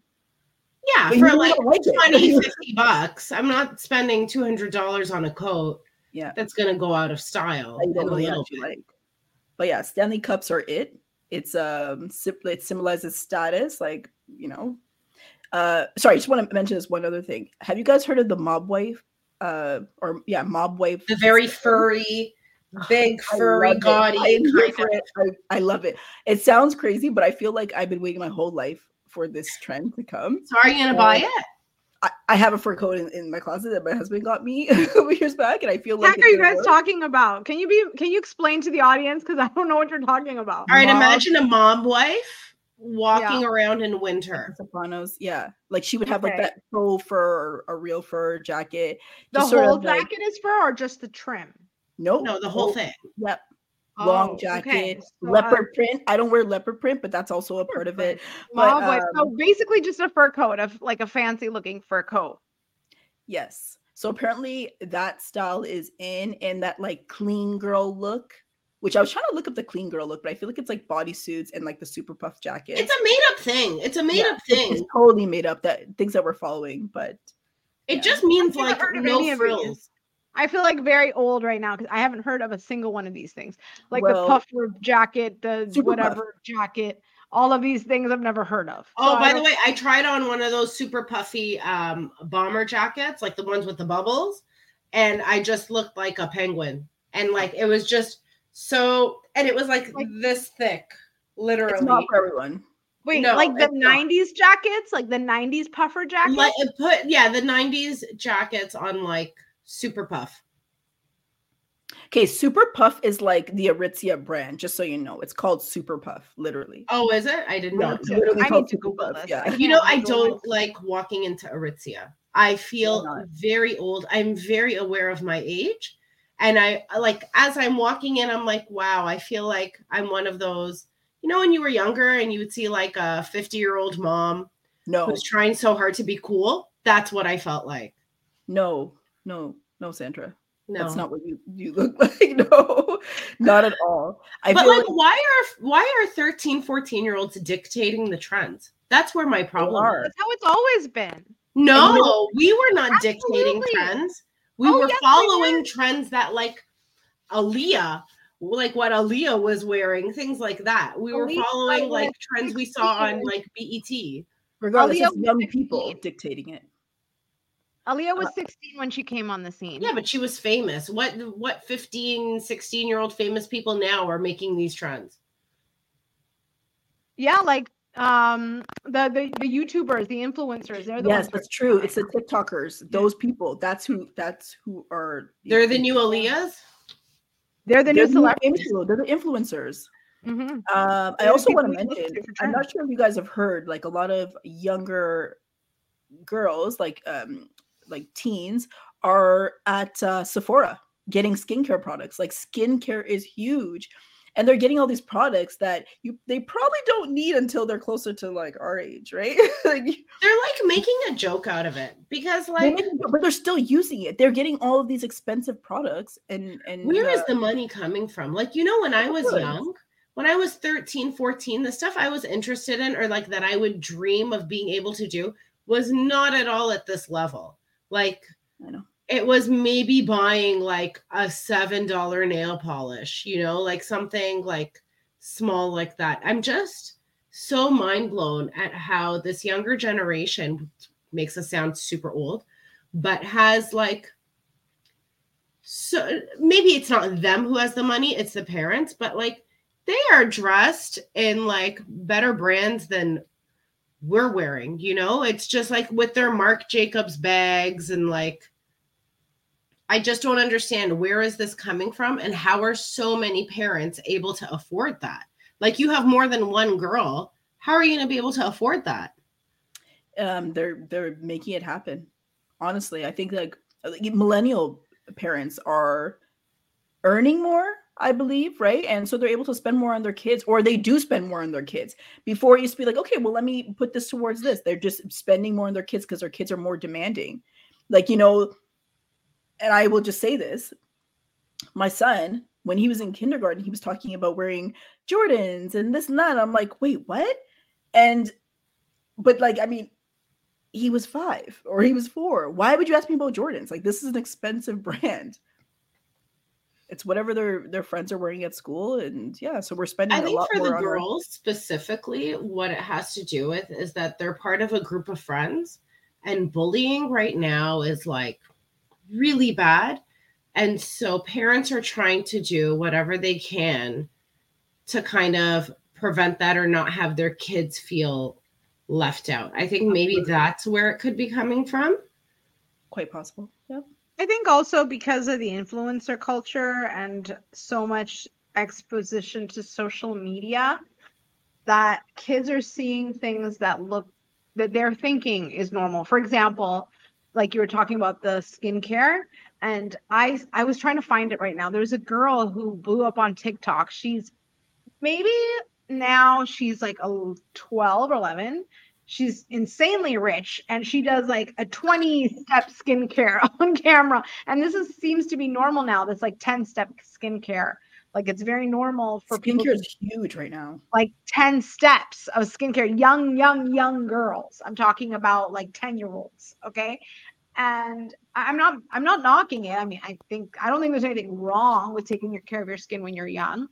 yeah, but for like don't like 20, 50 bucks. I'm not spending two hundred dollars on a coat yeah. that's gonna go out of style. that you don't in a really little actually bit. like. But yeah, Stanley Cups are it. It's um sim- it symbolizes status, like you know. Uh sorry, I just want to mention this one other thing. Have you guys heard of the mob wife? Uh or yeah, mob wife. The very furry, big furry, love gaudy I am here kind for I, I love it. It sounds crazy, but I feel like I've been waiting my whole life for this trend to come. So are you gonna buy it? I, I have a fur coat in, in my closet that my husband got me a couple years back, and I feel What like heck are you guys work. talking about? Can you be? Can you explain to the audience? Because I don't know what you're talking about. All right, Mob- imagine a mom wife walking around in winter. Sopranos, yeah, like she would have like that faux fur or a real fur jacket. The whole of like- jacket is fur, or just the trim? Nope, No, the whole nope, thing. Yep, long Oh, okay. jacket, So, uh, leopard print. I don't wear leopard print, but that's also a part of it. mob but, wife. So um, basically, just a fur coat of like a fancy looking fur coat. Yes. So apparently that style is in and that like clean girl look, which I was trying to look up the clean girl look, but I feel like it's like bodysuits and like the super puff jacket. It's a made up thing. It's a made Yeah, up thing. It's totally made up that things that we're following, but It Yeah. just means like no any of frills. These. I feel like very old right now because I haven't heard of a single one of these things. Like Well, the puffer jacket, the Super Puff. whatever jacket, all of these things I've never heard of. Oh, So by the way, I tried on one of those super puffy um, bomber jackets, like the ones with the bubbles, and I just looked like a penguin. And like it was just so, and it was like, Like- this thick, literally. it's not for everyone. wait, no, like the it's not. '90s jackets, like the '90s puffer jackets. Like put yeah, the '90s jackets on like super puff. Okay, Super Puff is like the Aritzia brand, just so you know. It's called Super Puff, literally. Oh, is it? I didn't it's know. literally I called need to Super Google Puff, this. Yeah. You know, I don't like walking into Aritzia. I feel very old. I'm very aware of my age. And I like as I'm walking in, I'm like, wow, I feel like I'm one of those, you know, when you were younger and you would see like a 50 year old mom No, who's trying so hard to be cool. That's what I felt like. no, no, no, Sandra. No. That's not what you, you look like. No, not at all. I but feel like, like why are why are 13, 14 year olds dictating the trends? That's where my problem are. is. That's how it's always been. No, we were not dictating trends. We Oh, were yes, we following trends that like Aaliyah, like what Aaliyah was wearing, things like that. We were Aaliyah following like trends we saw on like BET. regardless, Aaliyah it's young people dictating it. Aaliyah was Uh, 16 when she came on the scene. Yeah, but she was famous. What what 15, 16 year old famous people now are making these trends? yeah, like um the the, the YouTubers, the influencers. They're the Yes, ones that's true. It's the TikTokers. Those people. That's who. That's who are. They're the new Aaliyahs. they're the They're new the celebrities. influ- They're the influencers. Mhm. Um, I also want to people we look mention. I'm not sure if you guys have heard. Like a lot of younger girls, like um, like teens, are at uh, Sephora getting skincare products. Like skincare is huge, and they're getting all these products that you they probably don't need until they're closer to like our age, right? like, They're like making a joke out of it because like make it- but they're still using it. They're getting all of these expensive products, and and where is uh, the money coming from like you know when i was young when i was 13 14 the stuff i was interested in or like that i would dream of being able to do was not at all at this level like I know. it was maybe buying like a seven dollar nail polish you know like something like small like that. I'm just so mind blown at how this younger generation makes us sound super old, but has like so maybe it's not them who has the money, it's the parents, but like they are dressed in like better brands than we're wearing, you know? It's just like with their Marc Jacobs bags and like I just don't understand where is this coming from and how are so many parents able to afford that? Like you have more than one girl, how are you going to be able to afford that? Um they're they're making it happen. Honestly, I think like millennial parents are earning more I believe, right? And so they're able to spend more on their kids, or they do spend more on their kids. Before it used to be like, okay, well, let me put this towards this. They're just spending more on their kids because their kids are more demanding. Like, you know, and I will just say this my son, when he was in kindergarten, he was talking about wearing Jordans and this and that. I'm like, wait, what? And, but like, I mean, he was five or he was four. Why would you ask me about Jordans? Like, this is an expensive brand it's whatever their their friends are wearing at school and yeah so we're spending i think for the girls our... specifically what it has to do with is that they're part of a group of friends and bullying right now is like really bad and so parents are trying to do whatever they can to kind of prevent that or not have their kids feel left out. I think maybe that's where it could be coming from. Quite possible I think also because of the influencer culture and so much exposition to social media that kids are seeing things that look that they're thinking is normal. For example, like you were talking about the skincare and I I was trying to find it right now. There's a girl who blew up on TikTok. She's maybe now she's like a 12 or 11 she's insanely rich and she does like a 20 step skincare on camera. And this is seems to be normal now this like 10 step skincare. Like it's very normal for skincare is huge right now. Like 10 steps of skincare. Young young young girls. I'm talking about like 10 year olds okay? And i'm not i'm not knocking it. I mean i think i don't think there's anything wrong with taking your care of your skin when you're young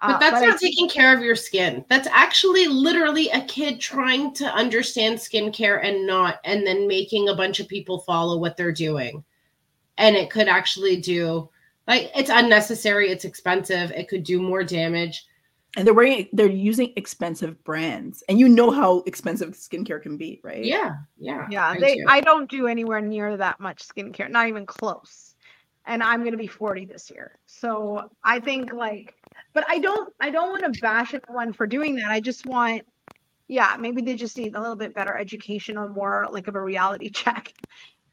but uh, that's uh, but not taking care of your skin. That's actually literally a kid trying to understand skincare and not, and then making a bunch of people follow what they're doing. And it could actually do like it's unnecessary, it's expensive, it could do more damage. And they're wearing they're using expensive brands. And you know how expensive skincare can be, right? Yeah, yeah. Yeah. I they do. I don't do anywhere near that much skincare, not even close. And I'm gonna be 40 this year. So I think like but I don't I don't want to bash anyone for doing that. I just want yeah, maybe they just need a little bit better education or more like of a reality check.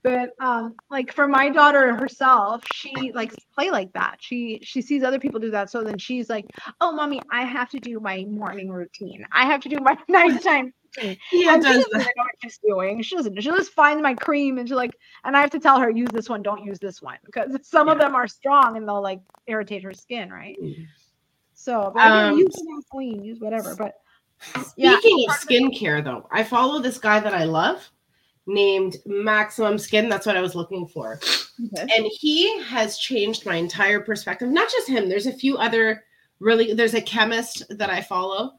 But um like for my daughter herself, she likes to play like that. She she sees other people do that. So then she's like, Oh mommy, I have to do my morning routine. I have to do my nighttime routine. Yeah, and does that. know what she's doing. She doesn't. She just finds my cream and she's like, and I have to tell her, use this one, don't use this one. Because some yeah. of them are strong and they'll like irritate her skin, right? Mm-hmm. So um, use clean, use whatever. But speaking yeah. of skincare, though, I follow this guy that I love named Maximum Skin. That's what I was looking for. Okay. And he has changed my entire perspective. Not just him, there's a few other really, there's a chemist that I follow,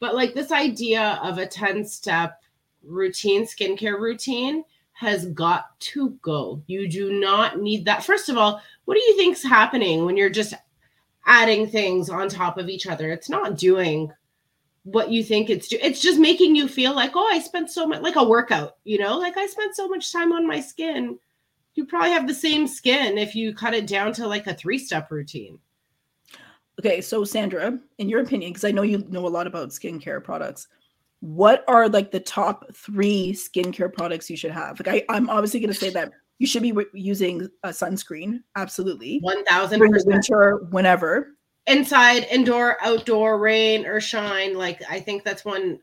but like this idea of a 10 step routine, skincare routine has got to go. You do not need that. First of all, what do you think's happening when you're just adding things on top of each other. It's not doing what you think it's do. It's just making you feel like, oh, I spent so much like a workout, you know, like I spent so much time on my skin. You probably have the same skin if you cut it down to like a three step routine. Okay, so Sandra, in your opinion, because I know you know a lot about skincare products, what are like the top three skincare products you should have? Like, I, I'm obviously going to say that you should be w- using a sunscreen. Absolutely. 1000 winter, whenever. Inside, indoor, outdoor, rain or shine. Like, I think that's one.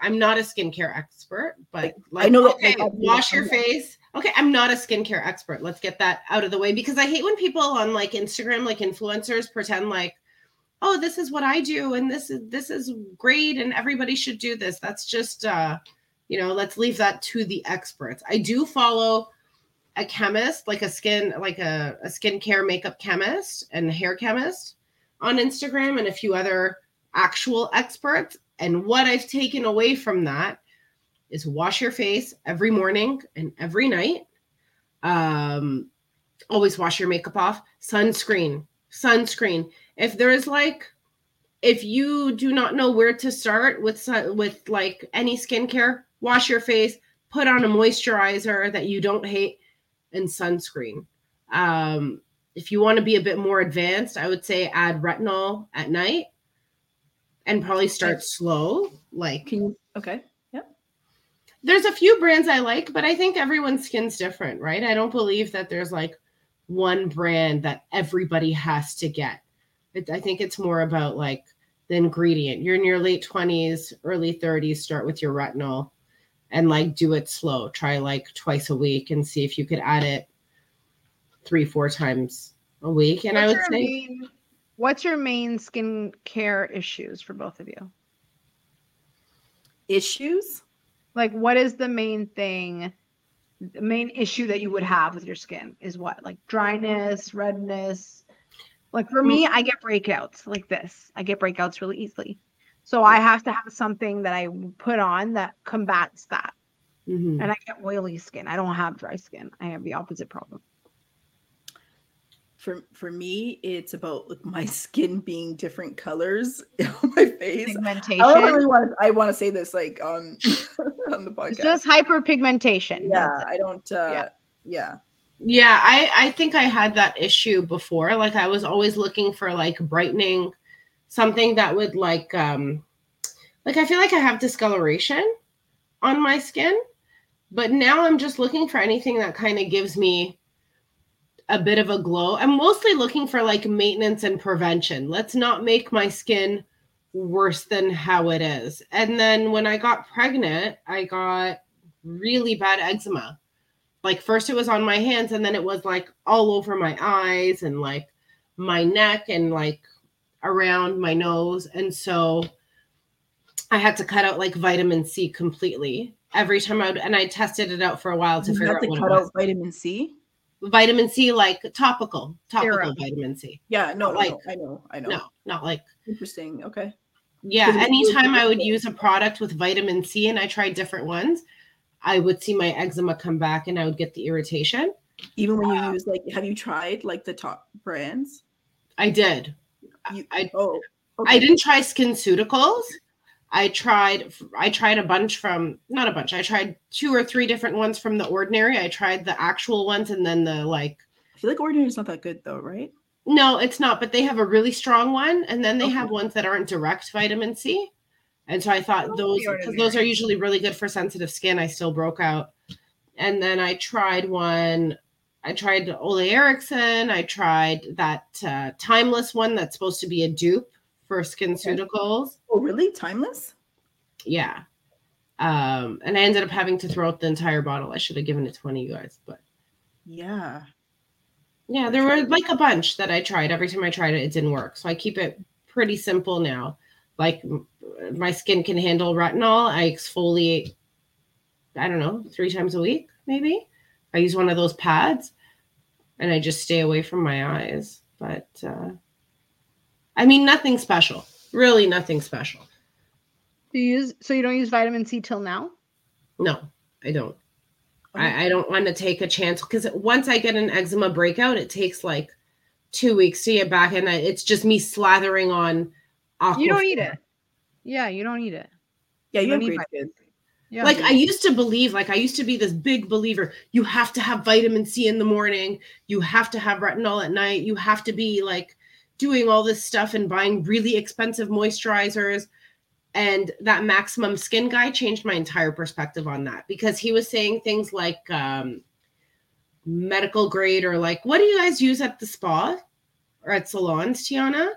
I'm not a skincare expert, but like, I know okay, that, like, wash your face. Okay, I'm not a skincare expert. Let's get that out of the way because I hate when people on like Instagram, like influencers, pretend like, oh, this is what I do and this is this is great and everybody should do this. That's just uh, you know, let's leave that to the experts. I do follow a chemist, like a skin, like a, a skincare makeup chemist and hair chemist on Instagram and a few other actual experts. And what I've taken away from that is wash your face every morning and every night. Um, always wash your makeup off. Sunscreen, sunscreen. If there's like, if you do not know where to start with with like any skincare, wash your face, put on a moisturizer that you don't hate, and sunscreen. Um, if you want to be a bit more advanced, I would say add retinol at night and probably start slow. Like Can you? Okay. Yeah. There's a few brands I like, but I think everyone's skin's different, right? I don't believe that there's like one brand that everybody has to get. It, I think it's more about like the ingredient. You're in your late 20s, early 30s, start with your retinol and like do it slow. Try like twice a week and see if you could add it three, four times a week. And I would say main, what's your main skin care issues for both of you? Issues? Like, what is the main thing, the main issue that you would have with your skin is what? Like dryness, redness. Like for mm. me, I get breakouts like this. I get breakouts really easily. So I have to have something that I put on that combats that. Mhm. And I get oily skin. I don't have dry skin. I have the opposite problem. For for me, it's about like my skin being different colors on my face. Pigmentation. I don't really want to. I want to say this like on on the podcast. It's just hyperpigmentation. yeah, I don't. uh Yeah. Yeah. Yeah, I I think I had that issue before. Like I was always looking for like brightening, something that would like um like I feel like I have discoloration on my skin, but now I'm just looking for anything that kind of gives me a bit of a glow. I'm mostly looking for like maintenance and prevention. Let's not make my skin worse than how it is. And then when I got pregnant, I got really bad eczema like first it was on my hands and then it was like all over my eyes and like my neck and like around my nose and so i had to cut out like vitamin c completely every time i would and i tested it out for a while to You figure out to what cut it was out vitamin C. vitamin c like topical topical Serum. vitamin c Yeah. No. Like- no, I know. I know. no not like Interesting. Okay. yeah Because it was anytime i would use a product with vitamin c and i tried different ones i would see my eczema come back and i would get the irritation Even when you um, use like, have you tried like the top brands? i did You, I- oh. I didn't try SkinCeuticals. I tried I tried a bunch from not a bunch. I tried two or three different ones from the ordinary. I tried the actual ones and then the like I feel like ordinary is not that good though, right? no, it's not, but they have a really strong one and then they Okay. have ones that aren't direct vitamin C. And so I thought Oh, those because those are usually really good for sensitive skin. I still broke out. And then I tried one I tried Ole Henriksen. I tried that uh, timeless one that's supposed to be a dupe for SkinCeuticals. Oh, really? Timeless? yeah um and i ended up having to throw out the entire bottle i should have given it to one of you guys but Yeah. yeah there were like a bunch that i tried every time i tried it it didn't work so i keep it pretty simple now like my skin can handle retinol i exfoliate i don't know three times a week maybe i use one of those pads and i just stay away from my eyes but uh i mean nothing special really nothing special Do you use so you don't use vitamin C till now? no i don't I, I don't want to take a chance because once I get an eczema breakout, it takes like two weeks to get back, and I, it's just me slathering on. You don't Aquaphor. eat it. Yeah, you don't eat it. Yeah, you You have need great vitamin skin. Yeah. Like I used to believe, like I used to be this big believer. You have to have vitamin C in the morning. You have to have retinol at night. You have to be like doing all this stuff and buying really expensive moisturizers. And that maximum skin guy changed my entire perspective on that because he was saying things like um, medical grade or like, what do you guys use at the spa or at salons, Tiana?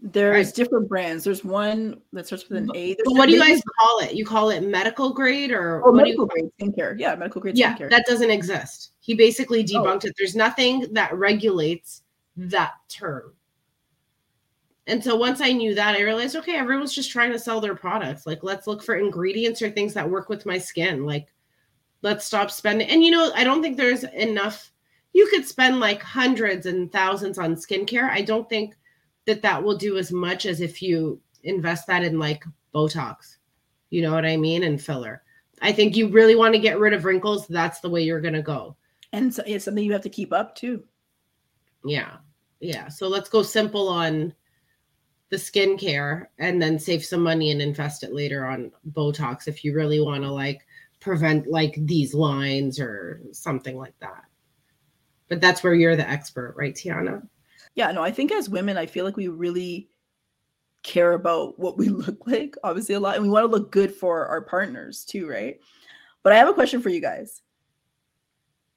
There's different brands. There's one that starts with an A. There's what do you guys call it? You call it medical grade or Oh, what do you medical grade skincare. Yeah, medical grade yeah skincare. that doesn't exist he basically Oh. debunked it there's nothing that regulates that term and so once i knew that i realized okay everyone's just trying to sell their products like let's look for ingredients or things that work with my skin like let's stop spending and you know i don't think there's enough you could spend like hundreds and thousands on skincare i don't think that that will do as much as if you invest that in like Botox. You know what I mean? And filler. I think you really want to get rid of wrinkles. That's the way you're going to go. And so it's something you have to keep up too. Yeah. Yeah. So let's go simple on the skincare and then save some money and invest it later on Botox if you really want to like prevent like these lines or something like that. But that's where you're the expert, right, Tiana? Yeah, no, I think as women, I feel like we really care about what we look like, obviously, a lot. And we want to look good for our partners too, right? But I have a question for you guys.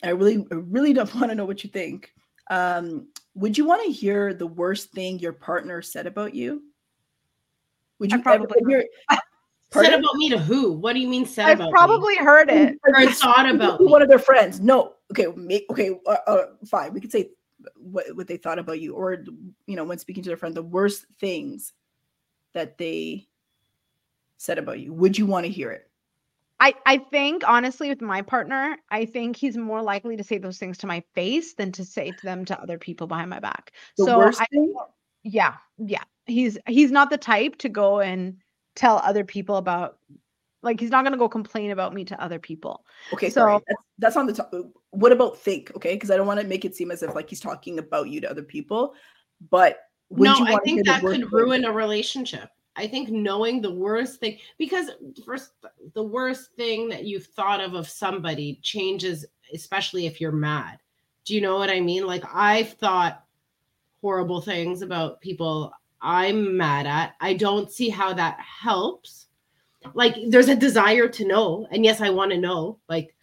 I really, I really don't want to know what you think. Um, would you want to hear the worst thing your partner said about you? Would I you ever probably- hear? Said about me to who? What do you mean said about? I've about probably heard it. me? Or thought about me? one of their friends. No, okay, ma- okay, uh, uh, fine. We could say what what they thought about you, or you know, when speaking to their friend, the worst things that they said about you. Would you want to hear it? I, I think honestly with my partner, I think he's more likely to say those things to my face than to say to them to other people behind my back. The so I, yeah, yeah. He's he's not the type to go and tell other people about like he's not gonna go complain about me to other people. Okay, sorry. So- That's, that's on the top. What about think? Okay, because I don't want to make it seem as if like he's talking about you to other people. But would no, you I want to hear think that could ruin a relationship. I think knowing the worst thing, because first, the worst thing that you've thought of of somebody changes, especially if you're mad. Do you know what I mean? Like, I've thought horrible things about people I'm mad at. I don't see how that helps. Like, there's a desire to know. And yes, I want to know. Like,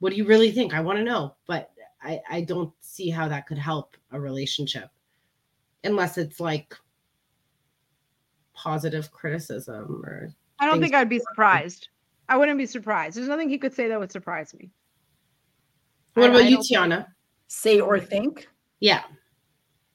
what do you really think? I want to know. But I, I don't see how that could help a relationship unless it's like positive criticism or I don't think I'd be surprised. I wouldn't be surprised. There's nothing he could say that would surprise me. what I- about I you tiana say or think? yeah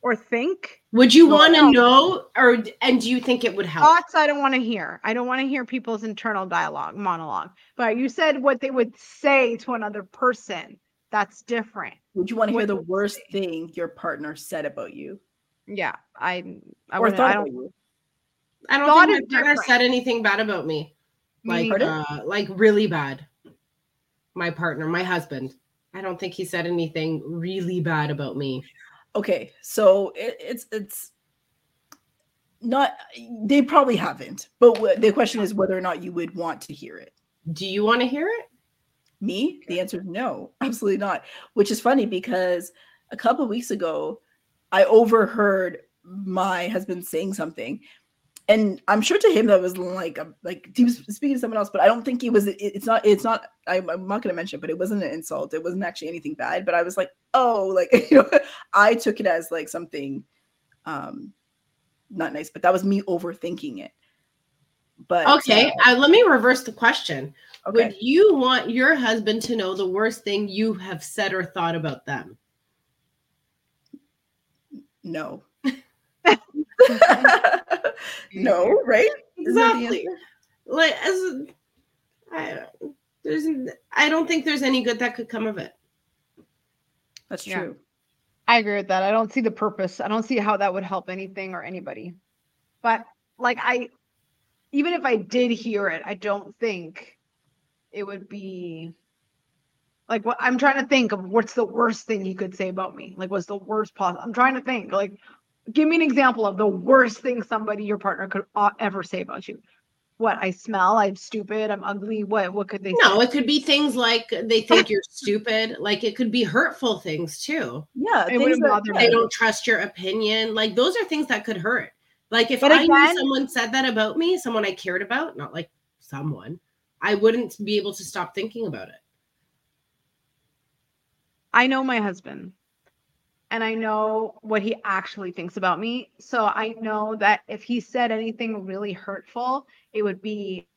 Or think would you want to know or and do you think it would help thoughts I don't want to hear. I don't want to hear people's internal dialogue, monologue. But you said what they would say to another person. That's different. Would you want to hear the worst say? thing your partner said about you Yeah, I I or wouldn't, thought I don't you? i don't thought think my partner different. said anything bad about me Me like neither. uh like really bad my partner my husband i don't think he said anything really bad about me Okay, so it, it's it's not. They probably haven't, but the question is whether or not you would want to hear it. do you want to hear it Me, the answer is no, absolutely not. Which is funny because a couple of weeks ago, I overheard my husband saying something, and I'm sure to him that was like a, like he was speaking to someone else, but I don't think he was. It, it's not. It's not. I, I'm not going to mention it, but it wasn't an insult. It wasn't actually anything bad. But I was like, oh, like you know, I took it as like something, um, not nice. But that was me overthinking it. But okay uh, uh, let me reverse the question okay. would you want your husband to know the worst thing you have said or thought about them No. no, right? Isn't that the exactly like as I, there's i don't think there's any good that could come of it That's Yeah. true. I agree with that. I don't see the purpose. I don't see how that would help anything or anybody. But like I even if I did hear it, I don't think it would be like what I'm trying to think of what's the worst thing he could say about me? Like what's the worst possible? I'm trying to think like give me an example of the worst thing somebody your partner could uh, ever say about you. What I smell, I'm stupid, I'm ugly. What what could they no say? it could be things like they think you're stupid like it could be hurtful things too Yeah, It things that- they don't trust your opinion like those are things that could hurt like if But i again- knew someone said that about me someone i cared about not like someone i wouldn't be able to stop thinking about it I know my husband and I know what he actually thinks about me. So I know that if he said anything really hurtful, it would be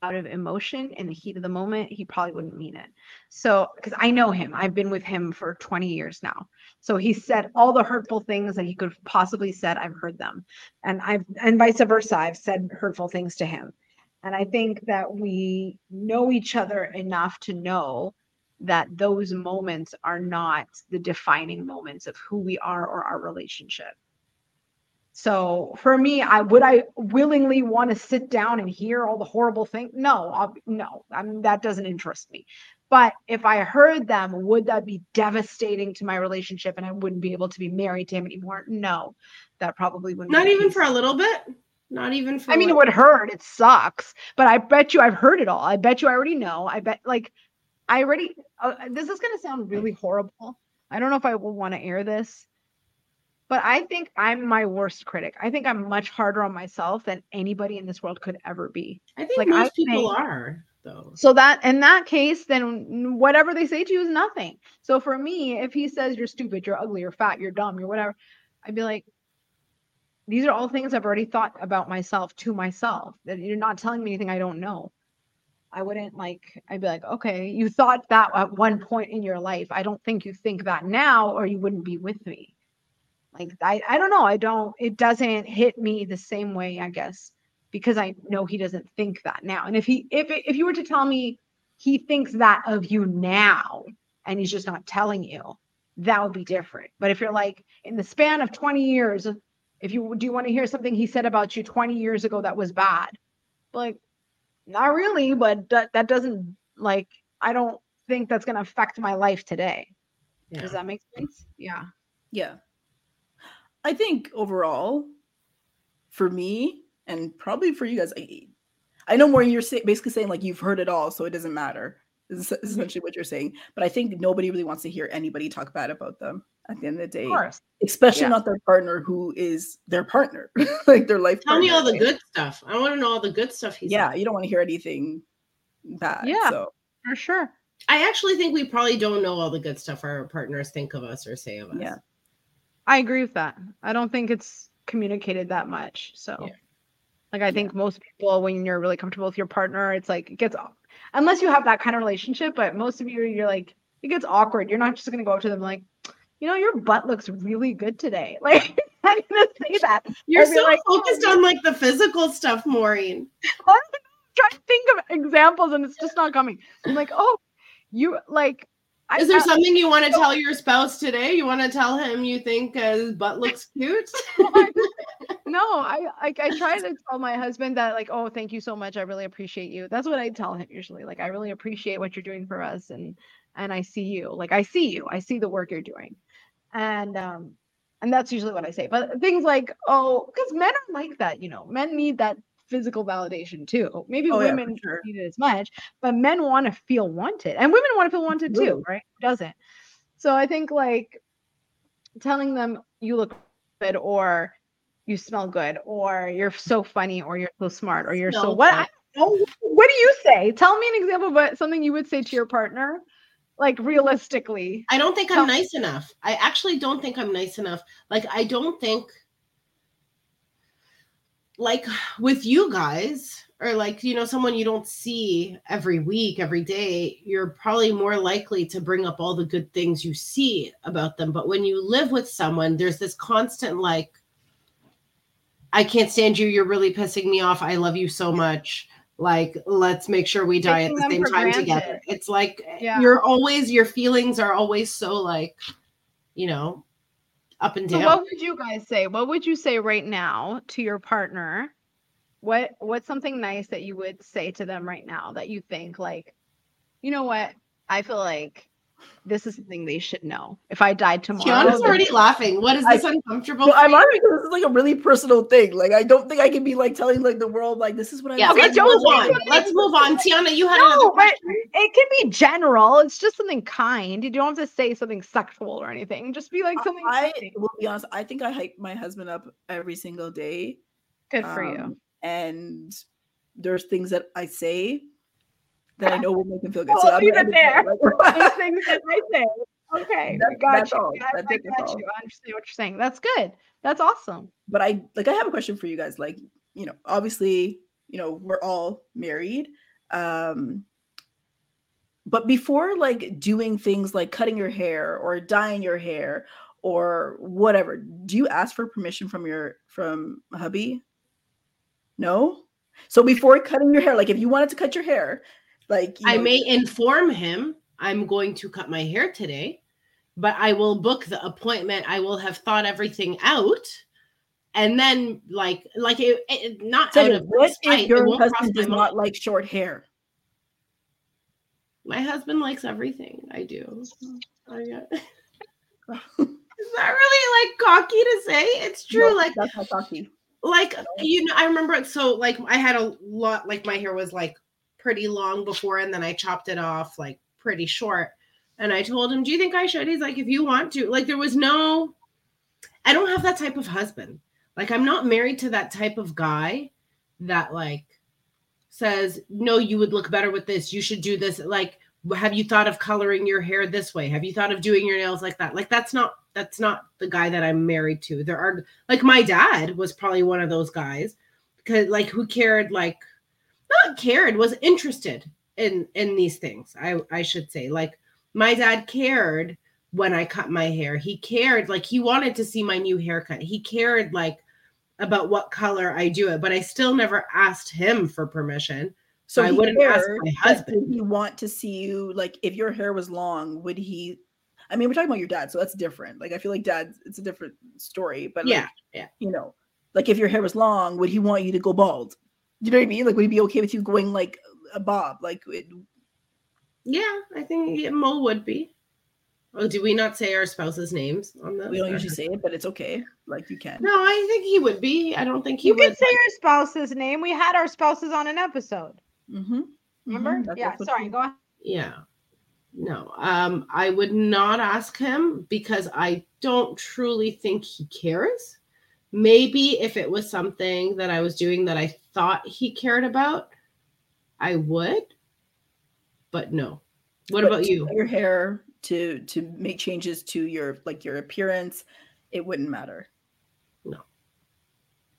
out of emotion in the heat of the moment. He probably wouldn't mean it. So, because I know him, I've been with him for 20 years now. So he said all the hurtful things that he could possibly said. I've heard them, and I've and vice versa. I've said hurtful things to him, and I think that we know each other enough to know that those moments are not the defining moments of who we are or our relationship. So for me, I would I willingly want to sit down and hear all the horrible things? No, I'll, no, I mean, that doesn't interest me. But if I heard them, would that be devastating to my relationship and I wouldn't be able to be married to him anymore? No, that probably wouldn't. Not even for a little bit. Not even for. I mean, it would hurt. It sucks. But I bet you I've heard it all. I bet you I already know. I bet, like, I already, uh, this is going to sound really horrible. I don't know if I will want to air this, but I think I'm my worst critic. I think I'm much harder on myself than anybody in this world could ever be. I think like, most I people think- are though. So that in that case, then whatever they say to you is nothing. So for me, if he says you're stupid, you're ugly, you're fat, you're dumb, you're whatever, I'd be like, these are all things I've already thought about myself to myself. That you're not telling me anything I don't know. I wouldn't like, I'd be like, okay, you thought that at one point in your life. I don't think you think that now, or you wouldn't be with me. Like I, I don't know. I don't, it doesn't hit me the same way, I guess, because I know he doesn't think that now. And if he, if if you were to tell me he thinks that of you now and he's just not telling you, that would be different. But if you're like in the span of 20 years, if you do you want to hear something he said about you 20 years ago that was bad, like not really, but that, that doesn't like I don't think that's gonna affect my life today. Yeah. Does that make sense? Yeah. Yeah. I think overall, for me, and probably for you guys, I, I know more you're say, basically saying like you've heard it all, so it doesn't matter. Is essentially what you're saying. But I think nobody really wants to hear anybody talk bad about them at the end of the day, Of course. especially Yeah. not their partner who is their partner, like their life. Tell me all the right? good stuff. I want to know all the good stuff he's Yeah, you don't want to hear anything bad. Yeah. So For sure. I actually think we probably don't know all the good stuff our partners think of us or say of us. Yeah. I agree with that. I don't think it's communicated that much. So, Yeah. like, I think most people, when you're really comfortable with your partner, it's like it gets, unless you have that kind of relationship, but most of you, you're like, it gets awkward. You're not just going to go up to them like, you know, your butt looks really good today. Like, I'm to say that. You're so like, focused "Oh, on like the physical stuff, Maureen. I'm trying to think of examples and it's just not coming. I'm like, oh, you like, I, Is there I- something you want to tell your spouse today? You want to tell him you think uh, his butt looks cute? no, I like I try to tell my husband that like, oh, thank you so much. I really appreciate you. That's what I tell him usually. Like, I really appreciate what you're doing for us, and and I see you. Like, I see you. I see the work you're doing, and um, and that's usually what I say. But things like, oh, because men are like that, you know, men need that physical validation too. Maybe Oh, yeah, women don't sure. need it as much, but men want to feel wanted, and women want to feel wanted too, right? Who doesn't? So I think like telling them you look good or you smell good or you're so funny or you're so smart or you're so Smell what. I- what do you say tell me an example of what- something you would say to your partner like realistically I don't think I'm nice enough. I actually don't think I'm nice enough. Like, I don't think, like, with you guys, or like, you know, someone you don't see every week, every day, you're probably more likely to bring up all the good things you see about them. But when you live with someone, there's this constant, like, I can't stand you. You're really pissing me off. I love you so much. Like, let's make sure we die Taking at the same time granted. together. It's like Yeah. you're always your feelings are always so like, you know, up and so what would you guys say what would you say right now to your partner what what's something nice that you would say to them right now that you think like you know what i feel like this is something they should know if i died tomorrow Kiana's already laughing. What is I- this uncomfortable? Well, I'm for laughing because this is like a really personal thing. Like I don't think I can be like telling like the world like this is what I Yeah, Okay, let's don't move on. Let's move on. Tiana, you had No, another but- it can be general. It's just something kind. You don't have to say something sexual or anything. Just be like something I kind. will be honest. I think I hype my husband up every single day. good for you. um, And there's things that I say that I know will make him feel good. Well, I'm leave gonna it end there. like- things that I say. Okay, got that's you. all. I, I got all. you. I understand what you're saying. That's good. That's awesome. but I like I have a question for you guys. Like, you know, obviously, you know, we're all married. Um but before like doing things like cutting your hair or dyeing your hair or whatever, do you ask for permission from your from hubby? No? So before cutting your hair, like if you wanted to cut your hair, like you I know, may inform him I'm going to cut my hair today, but I will book the appointment. I will have thought everything out and then like like it, it not So out of what spite, if your husband does not like short hair? My husband likes everything I do. I uh, got- Is that really like cocky to say? It's true. No, like that's cocky. like you know, I remember it. so like I had a lot like my hair was like pretty long before and then I chopped it off like pretty short. And I told him, Do you think I should? He's like, if you want to. Like there was no I don't have that type of husband. Like I'm not married to that type of guy that like says, No, you would look better with this. You should do this. Like, have you thought of coloring your hair this way? Have you thought of doing your nails like that? Like that's not that's not the guy that I'm married to. There are like my dad was probably one of those guys because like who cared like not cared was interested in in these things. I I should say like my dad cared when I cut my hair. He cared like he wanted to see my new haircut. He cared like about what color I do it, but I still never asked him for permission. So I wouldn't ask cared, my husband. Did he want to see you like if your hair was long? Would he? I mean, we're talking about your dad, so that's different. Like, I feel like dad, it's a different story. But like, Yeah, yeah. you know, like if your hair was long, would he want you to go bald? You know what I mean? Like, would he be okay with you going like a bob? Like, it, Yeah, I think yeah, Mo would be. Oh, do we not say our spouses' names on this? we don't usually say it, but it's okay. Like, you can. No, I think he would be. I don't think he would. You would. can say your spouse's name. We had our spouses on an episode. Mm-hmm. Remember? yeah. Sorry. Go ahead. yeah no um i would not ask him because i don't truly think he cares maybe if it was something that i was doing that i thought he cared about i would but no what about you Your hair to to make changes to your like your appearance, it wouldn't matter. No.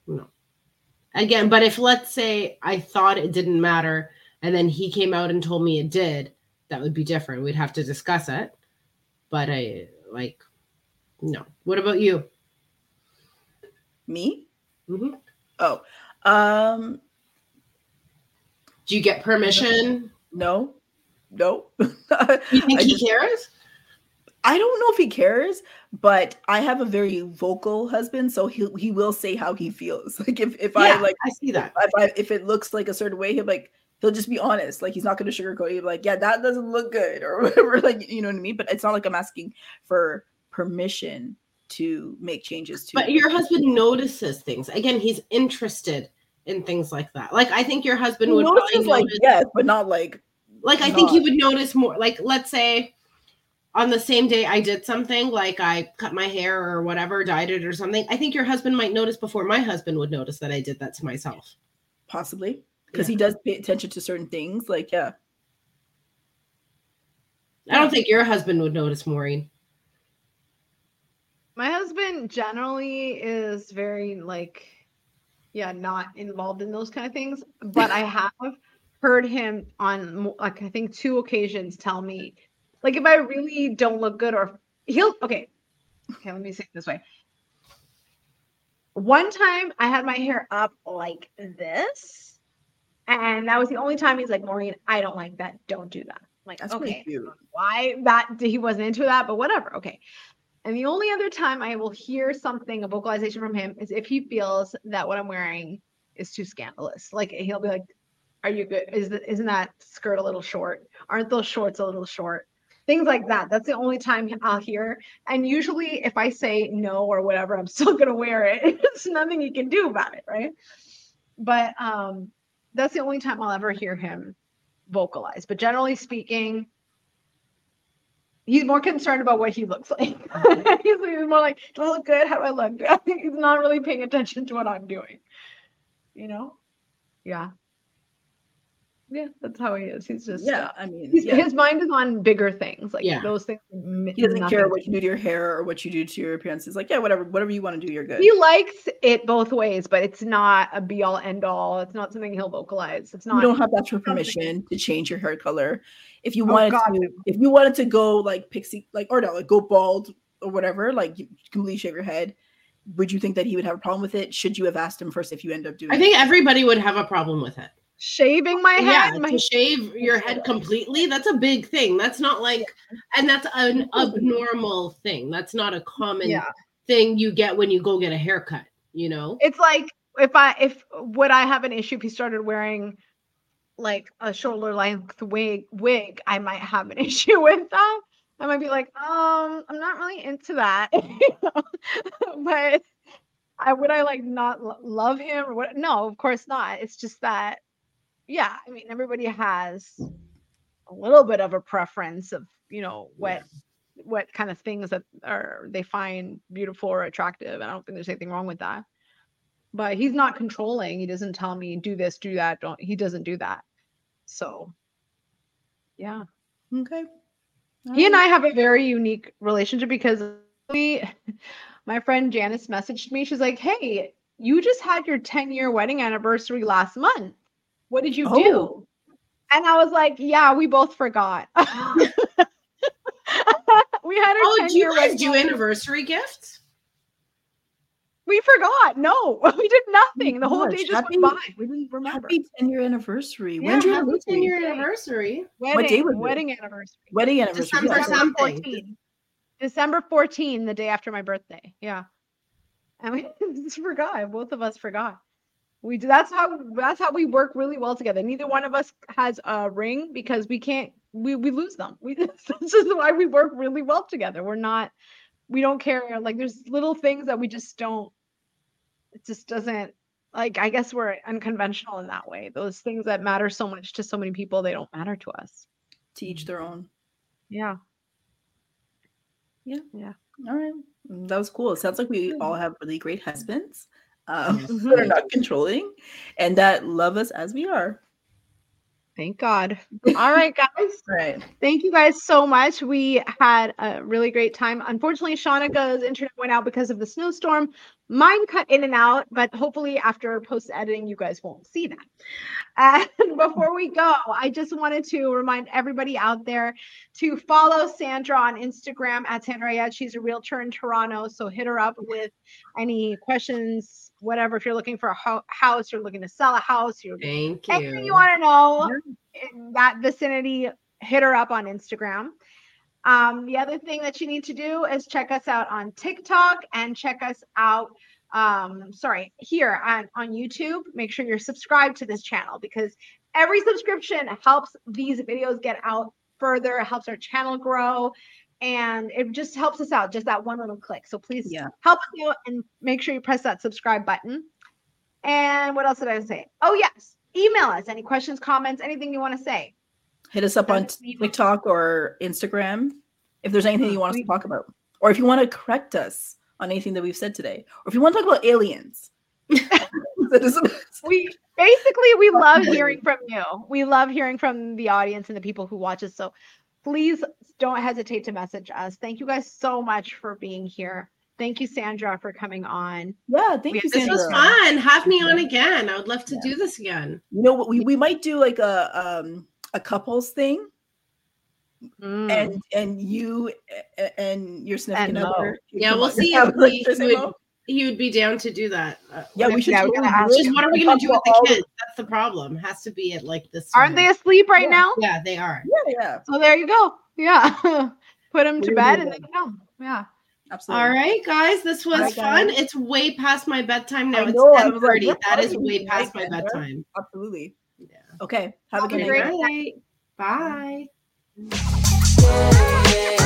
No. Again but if let's say i thought it didn't matter and then he came out and told me it did that would be different we'd have to discuss it but i like no what about you Me? Mhm. Oh, um, do you get permission no, no. You think I he just- cares? I don't know if he cares, but I have a very vocal husband, so he he will say how he feels. Like if if I like I see that. if I if it looks like a certain way, he'll like he'll just be honest. Like he's not gonna sugarcoat. it. He'll like, yeah, that doesn't look good or whatever. Like you know what I mean. But it's not like I'm asking for permission to make changes to. But your husband notices things. Again, he's interested in things like that. Like I think your husband would probably like notice. yes, but not like like I think he would notice more. Like let's say on the same day I did something, like I cut my hair or whatever, dyed it or something. I think your husband might notice before my husband would notice that I did that to myself. possibly because Yeah. he does pay attention to certain things. Like yeah, I don't think your husband would notice, Maureen. My husband generally is very like, yeah, not involved in those kind of things. But I have heard him on like I think two occasions tell me, like if I really don't look good or he'll okay, okay, let me say it this way. One time I had my hair up like this, and that was the only time he's like, Maureen, I don't like that. Don't do that. I'm like, that's okay why that he wasn't into that, but whatever. Okay. And the only other time I will hear something, a vocalization from him, is if he feels that what I'm wearing is too scandalous. Like he'll be like, "Are you good? Is the, isn't that skirt a little short? Aren't those shorts a little short?" Things like that. That's the only time I'll hear. And usually, if I say no or whatever, I'm still gonna wear it. There's nothing he can do about it, right? But um, that's the only time I'll ever hear him vocalize. But generally speaking, he's more concerned about what he looks like. he's, more like, do I look good? How do I look? he's not really paying attention to what I'm doing. You know? Yeah. Yeah, that's how he is. He's just Yeah, I mean, yeah. his mind is on bigger things, like Yeah. those things. he doesn't care what you do to your hair or what you do to your appearance. He's like, yeah, whatever, whatever you want to do, you're good. He likes it both ways, but it's not a be all end all. It's not something he'll vocalize. It's not. you don't have that for permission to change your hair color. If you Oh, wanted God, to, if you wanted to go like pixie, like or no, like go bald or whatever, like you completely shave your head, would you think that he would have a problem with it? Should you have asked him first if you end up doing? I it? think everybody would have a problem with it. shaving my yeah, head. my to shave your head completely, that's a big thing. That's not like, and that's an abnormal thing. That's not a common yeah. thing you get when you go get a haircut. you know? It's like if I if would I have an issue if he started wearing like a shoulder length wig wig, I might have an issue with that. I might be like, um, I'm not really into that. but I would I like not lo- love him or what? No, of course not. It's just that, yeah. I mean, everybody has a little bit of a preference of you know what what kind of things that are they find beautiful or attractive. I don't think there's anything wrong with that. But he's not controlling. He doesn't tell me do this, do that. Don't. He doesn't do that. So, yeah Okay. he and I have a very unique relationship because we, my friend Janice messaged me. She's like, "Hey, you just had your 10 year wedding anniversary last month. What did you Oh. do?" And I was like, "Yeah, we both forgot." we had our Oh, 10 do you year guys do anniversary gifts? We forgot. No, we did nothing. The whole gosh, day just happy- went by. We didn't remember. Happy 10 year anniversary. Yeah, When's your happy 10 year anniversary. wedding, day was it? wedding anniversary. Wedding anniversary. December yeah. something. 14. December 14, the day after my birthday. Yeah. And we just forgot. Both of us forgot. We do that's how that's how we work really well together. Neither one of us has a ring because we can't we we lose them. We this is why we work really well together. We're not we don't care like there's little things that we just don't it just doesn't like I guess we're unconventional in that way. Those things that matter so much to so many people, they don't matter to us. To each their own. Yeah. Yeah yeah all right. Mm, That was cool. It sounds like we all have really great husbands um, Mhm. that are not controlling and that love us as we are. Thank God. All right, guys. All right. Thank you guys so much. We had a really great time. Unfortunately, Shauna's internet went out because of the snowstorm. Mine cut in and out, but hopefully after post editing, you guys won't see that. And before we go, I just wanted to remind everybody out there to follow Sandra on Instagram at Sandra Ayad. She's a realtor in Toronto. So hit her up with any questions, whatever. If you're looking for a ho- house, you're looking to sell a house, you're Thank anything you you. want to know in that vicinity, hit her up on Instagram. Um, the other thing that you need to do is check us out on TikTok and check us out. Um, sorry, here on, on YouTube. Make sure you're subscribed to this channel because every subscription helps these videos get out further, it helps our channel grow, and it just helps us out. Just that one little click. So please Yeah. help us out and make sure you press that subscribe button. And what else did I say? Oh, yes. Email us any questions, comments, anything you want to say. Hit us up on Send us an email. TikTok or Instagram if there's anything you want us to talk about. Or if you want to correct us on anything that we've said today. Or if you want to talk about aliens. We basically we love hearing from you. We love hearing from the audience and the people who watch us. So please don't hesitate to message us. Thank you guys so much for being here. Thank you, Sandra, for coming on. yeah, thank We- you, This Sandra. was fun. Have me on again. I would love to Yeah. do this again. You know what? We, we might do like a um a couples thing Mm. and and you and your significant Mo. other. Yeah, we'll see Yeah, if like, he would- He would be down to do that. Uh, Yeah, we should. Yeah, we ask Just what are we talk gonna do with about all the kids? That's the problem. Has to be at like this. Aren't they asleep right Yeah. now? Yeah, they are. Yeah, yeah, So there you go. Yeah. Put them to bed and then go. Yeah. absolutely. All right, guys. This was Alright, fun. guys. It's way past my bedtime now. I It's know, I ten was like, thirty. what that is way past my bedtime. Absolutely. Okay. Have a Have a good great night. Night. Bye. yeah.